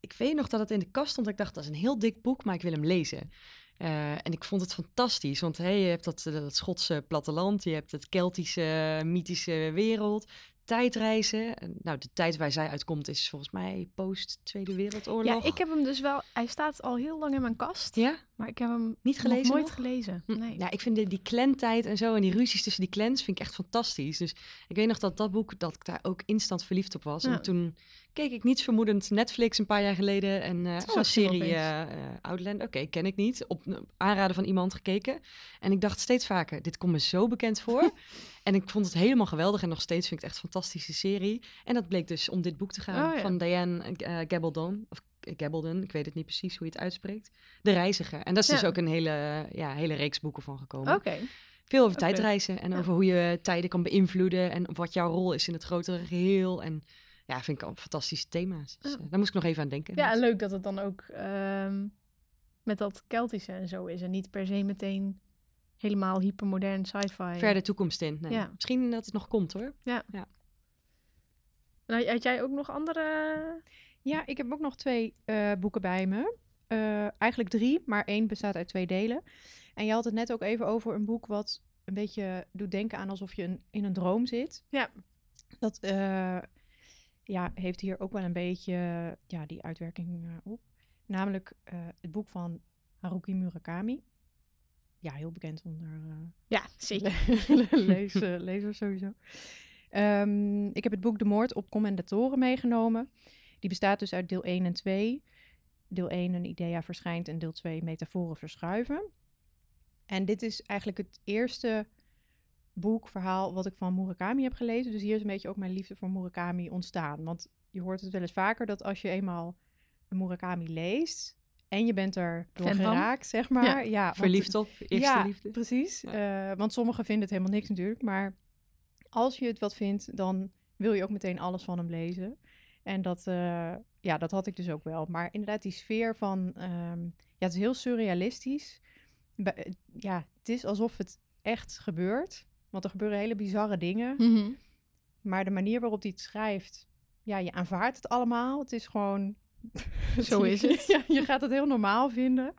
ik weet nog dat het in de kast stond. Ik dacht, dat is een heel dik boek, maar ik wil hem lezen. Eh, en ik vond het fantastisch, want hey, je hebt dat, eh, dat Schotse platteland, je hebt het Keltische, mythische wereld, tijdreizen. En, nou, de tijd waar zij uitkomt is volgens mij post-Tweede Wereldoorlog. Ja, ik heb hem dus wel. Hij staat al heel lang in mijn kast. Ja? Maar ik heb hem Niet gelezen nooit nog? gelezen. Hm, Nee. Nou, ik vind die, die clantijd en zo en die ruzies tussen die clans vind ik echt fantastisch. Dus ik weet nog dat dat boek, dat ik daar ook instant verliefd op was. Ja. En toen keek ik niets vermoedend Netflix een paar jaar geleden en Oh, zo'n serie opeens. eh eh, Outland. Oké, ken ik niet. Op aanraden van iemand gekeken. En ik dacht steeds vaker, dit komt me zo bekend voor. en ik vond het helemaal geweldig en nog steeds vind ik het echt een fantastische serie. En dat bleek dus om dit boek te gaan Oh, ja. van Diane Gabaldon. Of Gabaldon, ik weet het niet precies hoe je het uitspreekt. De Reiziger. En daar is dus Ja. ook een hele, ja, hele reeks boeken van gekomen. Oké. Veel over tijdreizen en Ja. over hoe je tijden kan beïnvloeden en wat jouw rol is in het grotere geheel. En ja, vind ik al fantastische thema's. Dus, Ja. eh, daar moest ik nog even aan denken. Ja, en leuk dat het dan ook ehm, met dat Keltische en zo is. En niet per se meteen helemaal hypermodern sci-fi. Ver de toekomst in. Nee. Ja. Misschien dat het nog komt hoor. Nou, had jij ook nog andere... Ja, ik heb ook nog twee eh, boeken bij me. Eh, eigenlijk drie, maar één bestaat uit twee delen. En je had het net ook even over een boek wat een beetje doet denken aan alsof je een, in een droom zit. Ja. Dat eh, ja, heeft hier ook wel een beetje ja, die uitwerking op. Namelijk het boek van Haruki Murakami. Ja, heel bekend onder Ja, zeker. lezers sowieso. Ehm, ik heb het boek De Moord op Commendatoren meegenomen. Die bestaat dus uit deel 1 en 2. Deel 1 een idea verschijnt en deel 2 metaforen verschuiven. En dit is eigenlijk het eerste boek, verhaal wat ik van Murakami heb gelezen. Dus hier is een beetje ook mijn liefde voor Murakami ontstaan. Want je hoort het wel eens vaker dat als je eenmaal een Murakami leest en je bent er door Fan van? geraakt, zeg maar. Ja, want- Verliefd op, eerste ja, liefde. precies. Eh, want sommigen vinden het helemaal niks natuurlijk. Maar als je het wat vindt, dan wil je ook meteen alles van hem lezen. En dat, eh, ja, dat had ik dus ook wel. Maar inderdaad, die sfeer van... ehm, ja, het is heel surrealistisch. Bij- ja, het is alsof het echt gebeurt. Want er gebeuren hele bizarre dingen. Mhm. Maar de manier waarop hij het schrijft... Ja, je aanvaardt het allemaal. Het is gewoon... Zo is het. ja, je gaat het heel normaal vinden.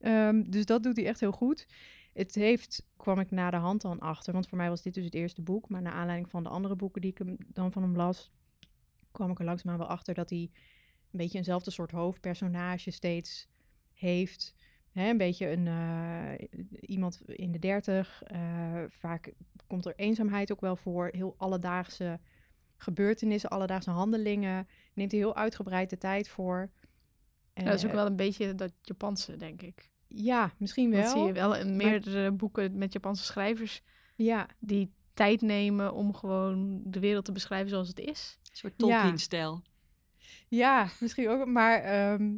Ehm, dus dat doet hij echt heel goed. Het heeft, kwam ik na de hand dan achter, want voor mij was dit dus het eerste boek. Maar naar aanleiding van de andere boeken die ik hem, dan van hem las, kwam ik er langzaamaan wel achter dat hij een beetje eenzelfde soort hoofdpersonage steeds heeft. Een beetje een, eh, iemand in de dertig. eh, vaak komt er eenzaamheid ook wel voor. Heel alledaagse gebeurtenissen, alledaagse handelingen. Neemt hij heel uitgebreid de tijd voor. Dat is ook Eh, wel een beetje dat Japanse, denk ik. Ja, misschien wel. Dat zie je wel in meerdere boeken met Japanse schrijvers Ja, die tijd nemen om gewoon de wereld te beschrijven zoals het is. Een soort. Tolkien-stijl. ja, misschien ook. Maar ehm,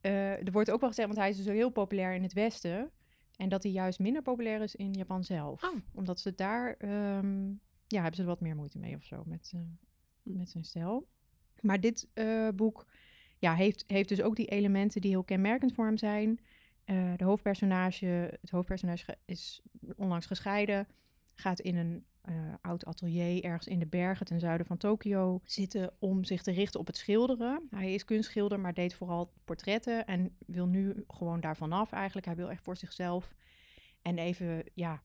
eh, er wordt ook wel gezegd, want hij is dus heel populair in het Westen. En dat hij juist minder populair is in Japan zelf. Oh. Omdat ze daar, ehm, ja, hebben ze er wat meer moeite mee of zo met, eh, met zijn stijl. Maar dit eh, boek ja, heeft, heeft dus ook die elementen die heel kenmerkend voor hem zijn. De hoofdpersonage, het hoofdpersonage ge- is onlangs gescheiden, gaat in een eh, oud atelier ergens in de bergen ten zuiden van Tokio zitten om zich te richten op het schilderen. Hij is kunstschilder, maar deed vooral portretten en wil nu gewoon daarvan af eigenlijk. Hij wil echt voor zichzelf en even, ja,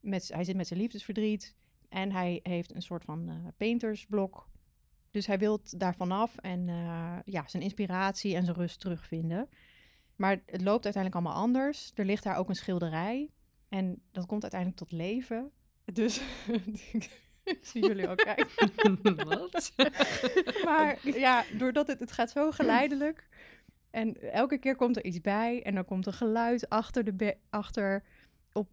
met, hij zit met zijn liefdesverdriet en hij heeft een soort van eh, paintersblok. Dus hij wil daarvan af en eh, ja, zijn inspiratie en zijn rust terugvinden. Maar het loopt uiteindelijk allemaal anders. Er ligt daar ook een schilderij. En dat komt uiteindelijk tot leven. Dus ik zie jullie ook kijken. Wat? Maar ja, doordat het, het gaat zo geleidelijk. En elke keer komt er iets bij. En dan komt er geluid achter de be- achter op,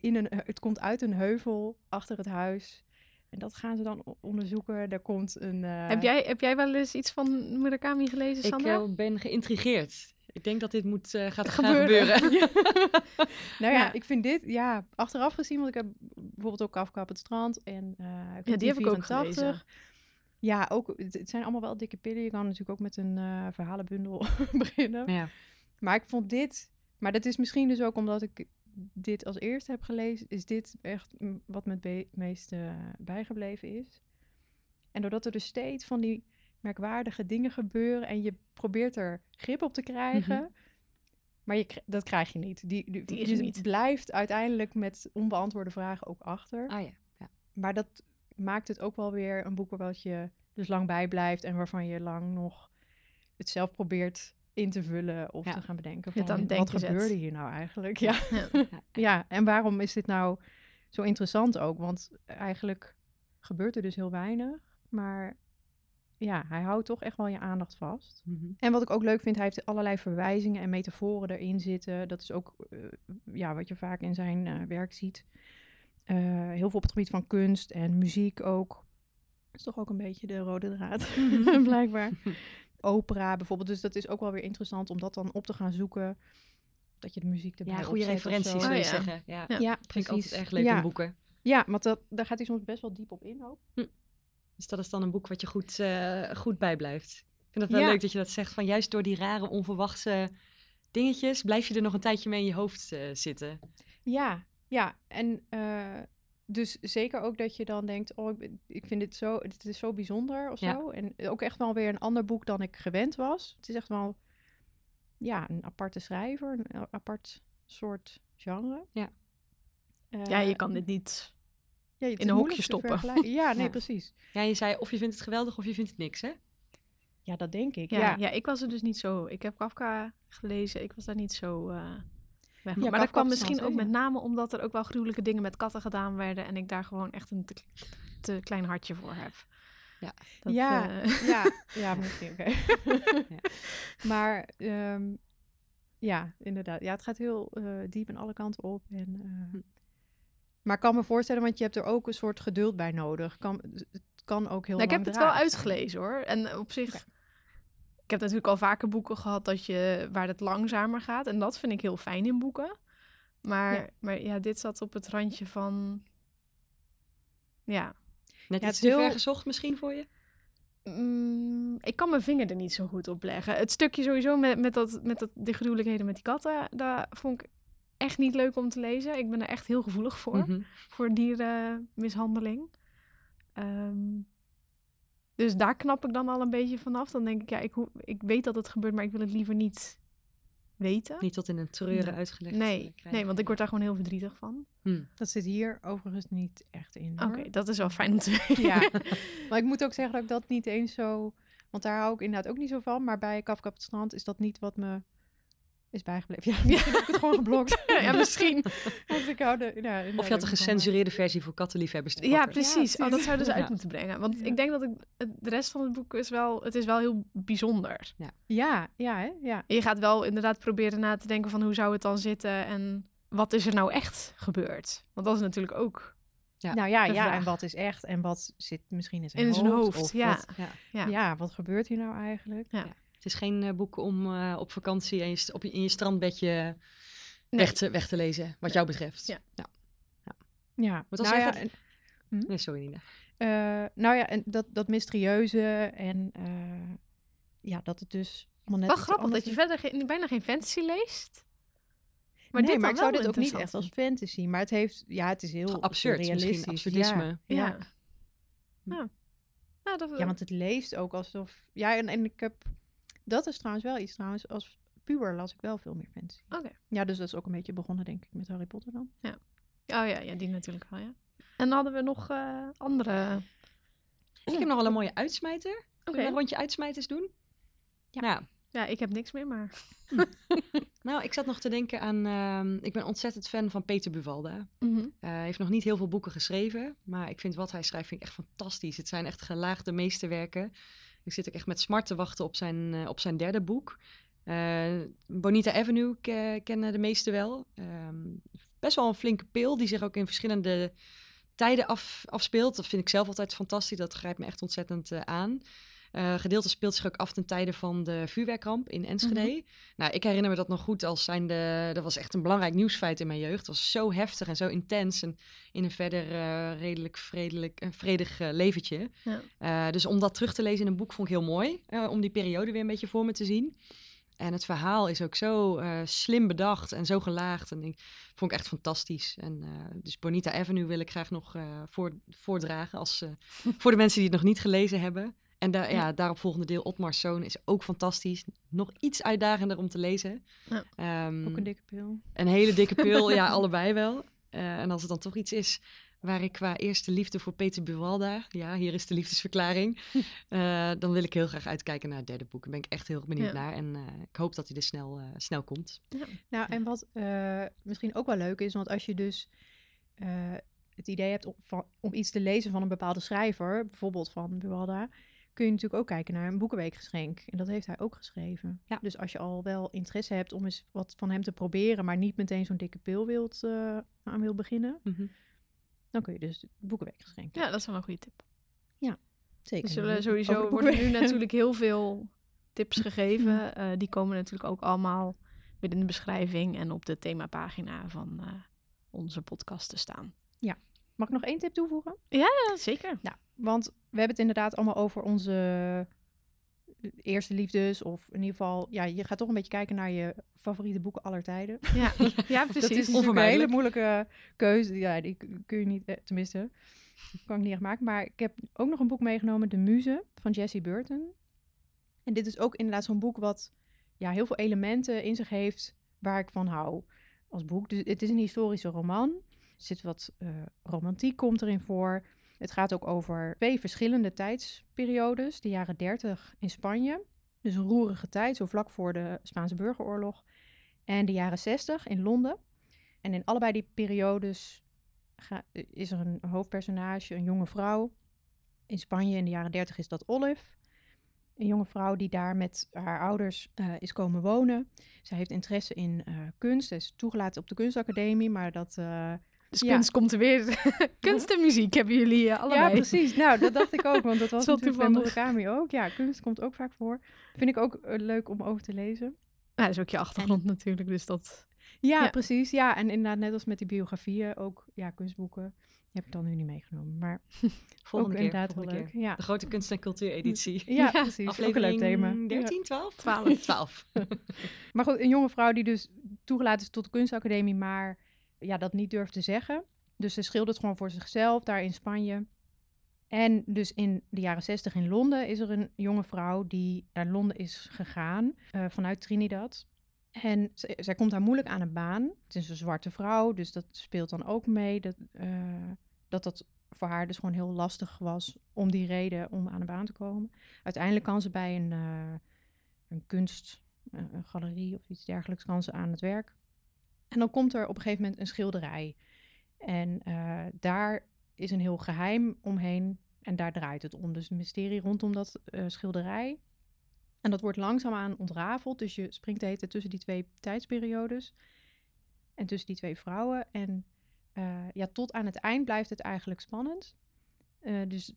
in een, het komt uit een heuvel achter het huis. En dat gaan ze dan onderzoeken. Er komt een. eh, Heb, jij, heb jij wel eens iets van Murakami gelezen, Ik Sandra? eh, ben geïntrigeerd. Ik denk dat dit moet eh, gaat gaan Gebeuren. gebeuren. nou ja, Ja. ik vind dit, ja, achteraf gezien, want ik heb bijvoorbeeld ook Kafka op het strand en eh Ja, die heb ik ook 84. gelezen. Ja, ook, het, zijn allemaal wel dikke pillen. Je kan natuurlijk ook met een eh, verhalenbundel beginnen. Ja. Maar ik vond dit, maar dat is misschien dus ook omdat ik dit als eerste heb gelezen, is dit echt wat me het meest bijgebleven is. En doordat er dus steeds van die merkwaardige dingen gebeuren en je probeert er grip op te krijgen, maar je, dat krijg je niet. Die, die, Die is niet. blijft uiteindelijk met onbeantwoorde vragen ook achter. Ah ja. ja. Maar dat maakt het ook wel weer een boek waar je dus lang bij blijft en waarvan je lang nog het zelf probeert in te vullen of Ja. te gaan bedenken van wat gebeurde hier nou eigenlijk? Ja. Ja. ja, en waarom is dit nou zo interessant ook? Want eigenlijk gebeurt er dus heel weinig, maar ja, hij houdt toch echt wel je aandacht vast. Mhm. En wat ik ook leuk vind, hij heeft allerlei verwijzingen en metaforen erin zitten. Dat is ook eh, ja, wat je vaak in zijn eh, werk ziet. Eh, heel veel op het gebied van kunst en muziek ook. Dat is toch ook een beetje de rode draad, blijkbaar. Opera bijvoorbeeld. Dus dat is ook wel weer interessant om dat dan op te gaan zoeken. Dat je de muziek erbij Ja, goede referenties zo. wil Oh, je ja. zeggen. Ja. Ja. Ja, Vind ik altijd precies. echt leuk ja. in boeken. Ja, want dat, daar gaat hij soms best wel diep op in ook. Dus dat is dan een boek wat je goed, eh, goed bijblijft. Ik vind het wel Ja. leuk dat je dat zegt. Van juist door die rare, onverwachte dingetjes... blijf je er nog een tijdje mee in je hoofd eh, zitten. Ja, ja. En eh, dus zeker ook dat je dan denkt, oh, ik, vind dit zo, dit is zo bijzonder of Ja. zo. En ook echt wel weer een ander boek dan ik gewend was. Het is echt wel, ja, een aparte schrijver, een apart soort genre. Ja. Eh, ja, je kan dit niet. Ja, in een hokje stoppen. Ja, nee, Ja. precies. Ja, je zei of je vindt het geweldig of je vindt het niks, hè? Ja, dat denk ik. Ja, Ja, ja. ik was er dus niet zo. Ik heb Kafka gelezen. Ik was daar niet zo eh weg van. Ja, maar dat kwam misschien ook met name omdat er ook wel gruwelijke dingen met katten gedaan werden. En ik daar gewoon echt een te, te klein hartje voor heb. Ja. Dat, Ja. eh, ja, ja, misschien, oké. Ja. Maar ehm, ja, inderdaad. Ja, het gaat heel eh, diep aan alle kanten op. En, eh, Hm. Maar ik kan me voorstellen, want je hebt er ook een soort geduld bij nodig. Kan, het kan ook heel Nou, ik heb het wel uitgelezen hoor. En op zich, ik heb natuurlijk al vaker boeken gehad dat je, waar het langzamer gaat. En dat vind ik heel fijn in boeken. Maar Ja. maar, ja dit zat op het randje van... Ja, Net Ja, iets te ver gezocht misschien voor je? Mm, ik kan mijn vinger er niet zo goed op leggen. Het stukje sowieso met, met, dat, met dat, die gruwelijkheden met die katten, dat vond ik echt niet leuk om te lezen. Ik ben er echt heel gevoelig voor, Mhm. voor dierenmishandeling. Ehm, dus daar knap ik dan al een beetje vanaf. Dan denk ik, ja, ik, ik weet dat het gebeurt, maar ik wil het liever niet weten. Niet tot in een treuren Nee. uitgelegd. eh, Nee, krijgen. nee, want ik word daar gewoon heel verdrietig van. Hm. Dat zit hier overigens niet echt in. Oké, dat is wel fijn om te weten. Ja, maar ik moet ook zeggen dat ik dat niet eens zo... Want daar hou ik inderdaad ook niet zo van. Maar bij Kafka op het strand is dat niet wat me is bijgebleven. Ja, misschien heb ik het gewoon geblokt. ja, misschien. Want ik hou de, ja, Of je had een gecensureerde versie voor kattenliefhebbers te Ja, precies. Oh, dat zouden ze uit Ja. moeten brengen. Want Ja. ik denk dat ik, het- de rest van het boek is wel, het is wel heel bijzonder. Ja, ja, hè? ja. Je gaat wel inderdaad proberen na te denken van hoe zou het dan zitten en wat is er nou echt gebeurd? Want dat is natuurlijk ook Ja, nou ja, ja, en wat is echt en wat zit misschien in zijn in hoofd? zijn hoofd. of Ja. Wat, Ja. Ja. ja. wat gebeurt hier nou eigenlijk? Het is geen eh, boek om eh, op vakantie en je op je, in je strandbedje Nee. weg, te, weg te lezen, wat jou betreft. Ja. Ja, Wat was nou ja, en- Nee, sorry Nina. Eh, nou ja, en dat, dat mysterieuze en eh, ja, dat het dus allemaal net iets grappig dat je verder geen, bijna geen fantasy leest. Maar nee, dit maar ik zou dit ook niet echt als fantasy, maar het heeft, ja, het is heel Absurd, realistisch. misschien absurdisme. Ja, Ja. ja. Ja. Nou, dat, Ja, want het leest ook alsof, ja, en, en ik heb, dat is trouwens wel iets trouwens, als puber las ik wel veel meer fantasy. Oké. Ja, dus dat is ook een beetje begonnen denk ik met Harry Potter dan. Oh ja, ja, die natuurlijk wel, ja. En dan hadden we nog eh, andere... Ik heb nog wel een mooie uitsmijter. Oké. Kunnen we een rondje uitsmijters doen? Ja. Nou, Ja, ik heb niks meer, maar... nou, ik zat nog te denken aan... ehm, ik ben ontzettend fan van Peter Buvalda. Mhm. Eh, Hij heeft nog niet heel veel boeken geschreven, maar ik vind wat hij schrijft vind ik echt fantastisch. Het zijn echt gelaagde meesterwerken. Ik zit echt met smart te wachten op zijn, eh, op zijn derde boek. Eh, Bonita Avenue ke- kennen de meesten wel. Ehm, best wel een flinke pil die zich ook in verschillende tijden af, afspeelt. Dat vind ik zelf altijd fantastisch. Dat grijpt me echt ontzettend eh, aan. Eh gedeelte speelt zich ook af ten tijde van de vuurwerkramp in Enschede. Nou, ik herinner me dat nog goed als zijnde... Dat was echt een belangrijk nieuwsfeit in mijn jeugd. Het was zo heftig en zo intens. En in een verder eh, redelijk vredelijk, een vredig eh, leventje. Ja. Dus om dat terug te lezen in een boek vond ik heel mooi. om die periode weer een beetje voor me te zien. En het verhaal is ook zo slim bedacht en zo gelaagd. En ik vond ik echt fantastisch. En dus Bonita Avenue wil ik graag nog voor, voordragen als, voor de mensen die het nog niet gelezen hebben. En daar ja, daarop volgende deel Otmar's Zoon is ook fantastisch. Nog iets uitdagender om te lezen. Ja. Ehm, Ook een dikke pil. een hele dikke pil, ja, allebei wel. Eh, en als het dan toch iets is waar ik qua eerste liefde voor Peter Buwalda, ja, hier is de liefdesverklaring, eh, dan wil ik heel graag uitkijken naar het derde boek. Daar ben ik echt heel benieuwd Ja. naar en eh, ik hoop dat hij er snel, snel komt. Nou, en wat misschien ook wel leuk is, want als je dus het idee hebt om, van, om iets te lezen van een bepaalde schrijver, bijvoorbeeld van Buwalda, kun je natuurlijk ook kijken naar een boekenweekgeschenk. En dat heeft hij ook geschreven. Ja. Dus als je al wel interesse hebt om eens wat van hem te proberen, maar niet meteen zo'n dikke pil wilt, eh, aan wilt beginnen, dan kun je dus het boekenweekgeschenk. Ja, dat is wel een goede tip. zeker. Er zullen sowieso de worden nu natuurlijk heel veel tips gegeven. Eh, die komen natuurlijk ook allemaal in de beschrijving en op de themapagina van eh, onze podcast te staan. Mag ik nog één tip toevoegen? Ja, zeker. Nou, want we hebben het inderdaad allemaal over onze eh, eerste liefdes. Of in ieder geval, ja, je gaat toch een beetje kijken naar je favoriete boeken aller tijden. Ja, ja precies. Dat is een hele moeilijke keuze. Ja, die kun je niet, eh, tenminste, kan ik niet echt maken. Maar ik heb ook nog een boek meegenomen, De Muze, van Jessie Burton. En dit is ook inderdaad zo'n boek wat ja, heel veel elementen in zich heeft waar ik van hou als boek. Dus het is een historische roman. Er zit wat eh, romantiek komt erin voor. Het gaat ook over twee verschillende tijdsperiodes. De jaren 30 in Spanje. Dus een roerige tijd, zo vlak voor de Spaanse burgeroorlog. En de jaren 60 in Londen. En in allebei die periodes is er een hoofdpersonage, een jonge vrouw. In Spanje in de jaren 30 is dat Olive. een jonge vrouw die daar met haar ouders eh, is komen wonen. Zij heeft interesse in eh, kunst. Is toegelaten op de kunstacademie, maar dat... eh, Dus Ja. kunst komt er weer. kunst en muziek hebben jullie eh, allebei. Ja, precies. Nou, dat dacht ik ook, want dat was natuurlijk bij toevallig. Murakami ook. Ja, kunst komt ook vaak voor. Vind ik ook eh, leuk om over te lezen. Nou, dat is ook je achtergrond natuurlijk, dus dat... Ja, Ja. precies. Ja, en inderdaad, net als met die biografieën, ook ja, kunstboeken. Die heb ik dan nu niet meegenomen, maar Volgende ook keer, inderdaad volgende wel leuk. keer. Ja, De grote kunst- en cultuureditie. ja, Ja, precies. Ook een leuk Aflevering thema. Ja. 13, 12? 12. 12. Maar goed, een jonge vrouw die dus toegelaten is tot de kunstacademie, maar ja, dat niet durft te zeggen. Dus ze schildert gewoon voor zichzelf daar in Spanje. En dus in de jaren zestig in Londen is er een jonge vrouw die naar Londen is gegaan eh, vanuit Trinidad. En zij komt daar moeilijk aan een baan. Het is een zwarte vrouw, dus dat speelt dan ook mee. Dat, eh, dat dat voor haar dus gewoon heel lastig was om die reden om aan een baan te komen. Uiteindelijk kan ze bij een, eh, een kunst, galerie of iets dergelijks, kan ze aan het werk. En dan komt er op een gegeven moment een schilderij. En eh, daar is een heel geheim omheen en daar draait het om. Dus een mysterie rondom dat eh, schilderij. En dat wordt langzaamaan ontrafeld. Dus je springt de tussen die twee tijdsperiodes. En tussen die twee vrouwen. En eh, ja, tot aan het eind blijft het eigenlijk spannend. Dus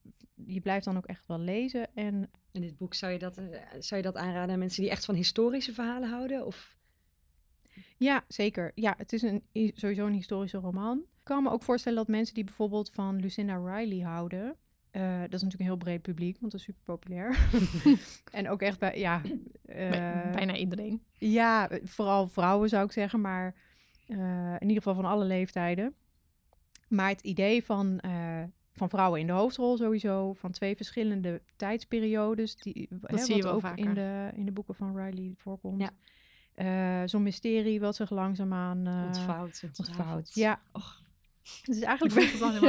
je blijft dan ook echt wel lezen. En In dit boek zou je, dat, zou je dat aanraden aan mensen die echt van historische verhalen houden? Of Ja, zeker. Ja, het is een, sowieso een historische roman. Ik kan me ook voorstellen dat mensen die bijvoorbeeld van Lucinda Riley houden... eh, dat is natuurlijk een heel breed publiek, want dat is super populair. en ook echt bij, ja... Eh, bijna iedereen. Ja, vooral vrouwen zou ik zeggen, maar eh, in ieder geval van alle leeftijden. Maar het idee van, van vrouwen in de hoofdrol sowieso, van twee verschillende tijdsperiodes, die, hè, zie je wel ook vaker. in de, in de boeken van Riley voorkomt. Ja. Eh, Zo'n mysterie wat zich langzaamaan eh ontvouwt? ontvouwt. Ja, Och, het is eigenlijk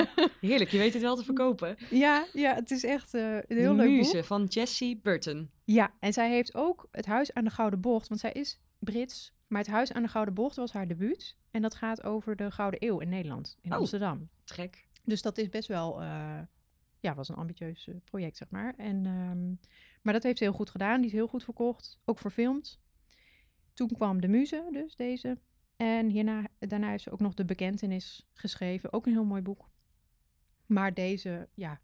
heerlijk, je weet het wel te verkopen. ja, ja, het is echt eh, een heel leuk boek. Van Jessie Burton. Ja, en zij heeft ook het Huis aan de Gouden Bocht, want zij is Brits. Maar het Huis aan de Gouden Bocht was haar debuut. En dat gaat over de Gouden Eeuw in Nederland, in Oh. Amsterdam. Trek. Dus dat is best wel, ja, was een ambitieus project, zeg maar. En, ehm, maar dat heeft ze heel goed gedaan. Die is heel goed verkocht, ook verfilmd. Toen kwam De Muze, dus deze. En hierna, daarna heeft ze ook nog De Bekentenis geschreven. Ook een heel mooi boek. Maar deze, ja,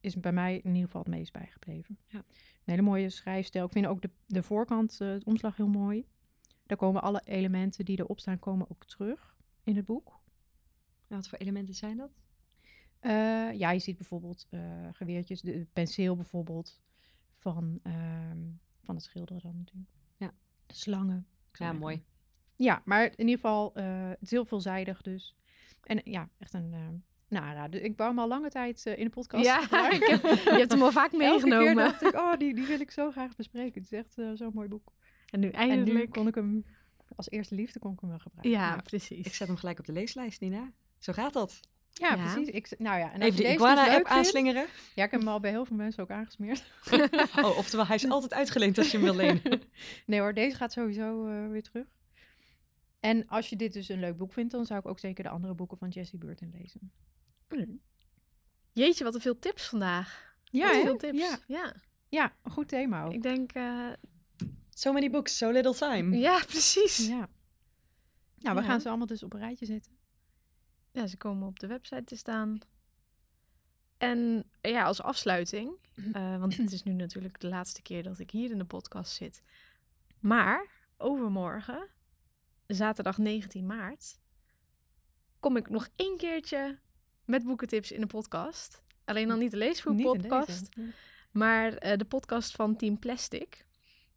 is bij mij in ieder geval het meest bijgebleven. Ja. Een hele mooie schrijfstijl. Ik vind ook de, de voorkant, eh, het omslag heel mooi. Daar komen alle elementen die erop staan, komen ook terug in het boek. En wat voor elementen zijn dat? Eh, ja, je ziet bijvoorbeeld eh, geweertjes, de penseel bijvoorbeeld van, ehm, van het schilderen dan natuurlijk. Slangen. Ja, mooi. Ja, maar in ieder geval, eh, het is heel veelzijdig dus. En ja, echt een, eh een aanrader. Ik wou hem al lange tijd eh, in de podcast Ja, ik heb, je hebt hem al vaak Elke keer meegenomen. dacht ik, oh, die, die wil ik zo graag bespreken. Het is echt eh, zo'n mooi boek. En nu En nu eindelijk. kon ik hem, als eerste liefde kon ik hem wel gebruiken. Ja, ja. precies. Ik zet hem gelijk op de leeslijst, Nina. Zo gaat dat. Ja, Ja. precies. Ik, nou ja, en Even de deze dus Iguana-app leuk vindt- aanslingeren. Ja, ik heb hem al bij heel veel mensen ook aangesmeerd. Oh, oftewel, hij is altijd uitgeleend als je hem wil lenen. Nee hoor, deze gaat sowieso eh, weer terug. En als je dit dus een leuk boek vindt, dan zou ik ook zeker de andere boeken van Jessie Burton lezen. Jeetje, wat een veel tips vandaag. Ja, veel tips. Ja, ja. ja, een goed thema ook. Ik denk, eh, So many books, so little time. ja, precies. Ja. Ja. Nou, we Ja. gaan ze allemaal dus op een rijtje zetten. Ze komen op de website te staan. En ja, als afsluiting, eh, want het is nu natuurlijk de laatste keer dat ik hier in de podcast zit. Maar overmorgen, zaterdag 19 maart, kom ik nog één keertje met boekentips in de podcast. Alleen dan niet de leesvoer Niet in podcast, deze. Maar eh, de podcast van Team Plastic,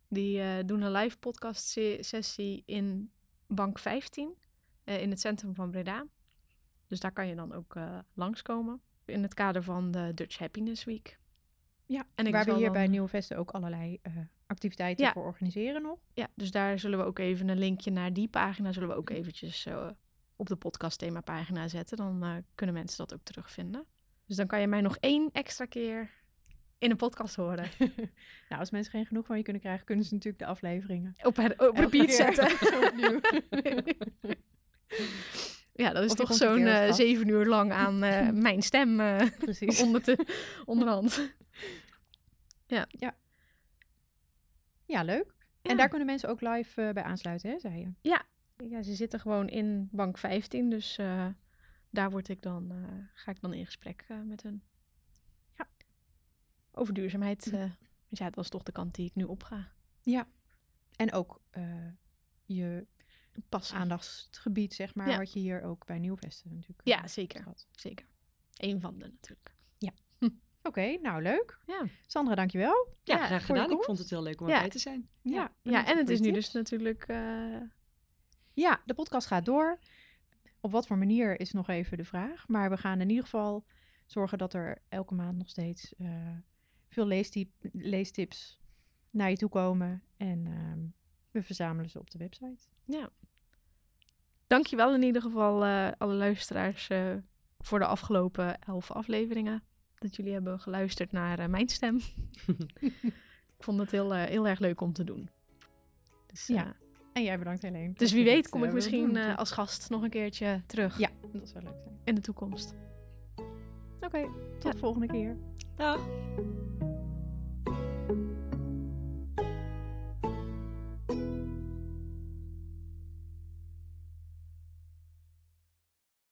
die eh, doen een live podcast se- sessie in Bank 15 eh, in het centrum van Breda. Dus daar kan je dan ook eh langskomen in het kader van de Dutch Happiness Week. Ja, En ik waar we hier dan- bij Nieuwe Vesten ook allerlei eh, activiteiten Ja. voor organiseren nog. Ja, dus daar zullen we ook even een linkje naar die pagina zullen we ook eventjes eh, op de podcast thema pagina zetten. Dan kunnen mensen dat ook terugvinden. Dus dan kan je mij nog één extra keer in een podcast horen. nou, als mensen geen genoeg van je kunnen krijgen, kunnen ze natuurlijk de afleveringen Op, op repeat zetten. Ja, dat is Of toch zo'n eh, zeven uur lang aan eh, mijn stem eh, Precies. onder de, onderhand. Ja, leuk. Ja. En daar kunnen mensen ook live bij aansluiten, hè, zei je? Ja, ze zitten gewoon in bank 15, dus daar word ik dan, ga ik dan in gesprek met hun. Ja. Over duurzaamheid. dus ja, dat is toch de kant die ik nu opga. Ja. En ook je Pas aandachtsgebied, zeg maar, Ja. wat je hier ook bij Nieuwvesten natuurlijk Ja, eh, zeker. had. Zeker. Eén van de natuurlijk. Oké, nou leuk. Ja. Sandra, dankjewel. Ja, Ja, graag voor je gedaan. Ik komst. vond het heel leuk om Ja. erbij te zijn. Ja, bedankt en het is nu dus natuurlijk... eh, Ja, de podcast gaat door. Op wat voor manier is nog even de vraag. Maar we gaan in ieder geval zorgen dat er elke maand nog steeds eh, veel leestip, leestips naar je toe komen. En ehm, we verzamelen ze op de website. Ja. Dankjewel in ieder geval eh, alle luisteraars eh, voor de afgelopen elf afleveringen. Dat jullie hebben geluisterd naar eh, mijn stem. Ik vond het heel, heel erg leuk om te doen. Dus, Ja, En jij bedankt Helene. dus wie weet kom ik misschien als gast nog een keertje terug Ja, dat zou leuk zijn. in de toekomst. Oké, tot Ja. de volgende keer. Dag.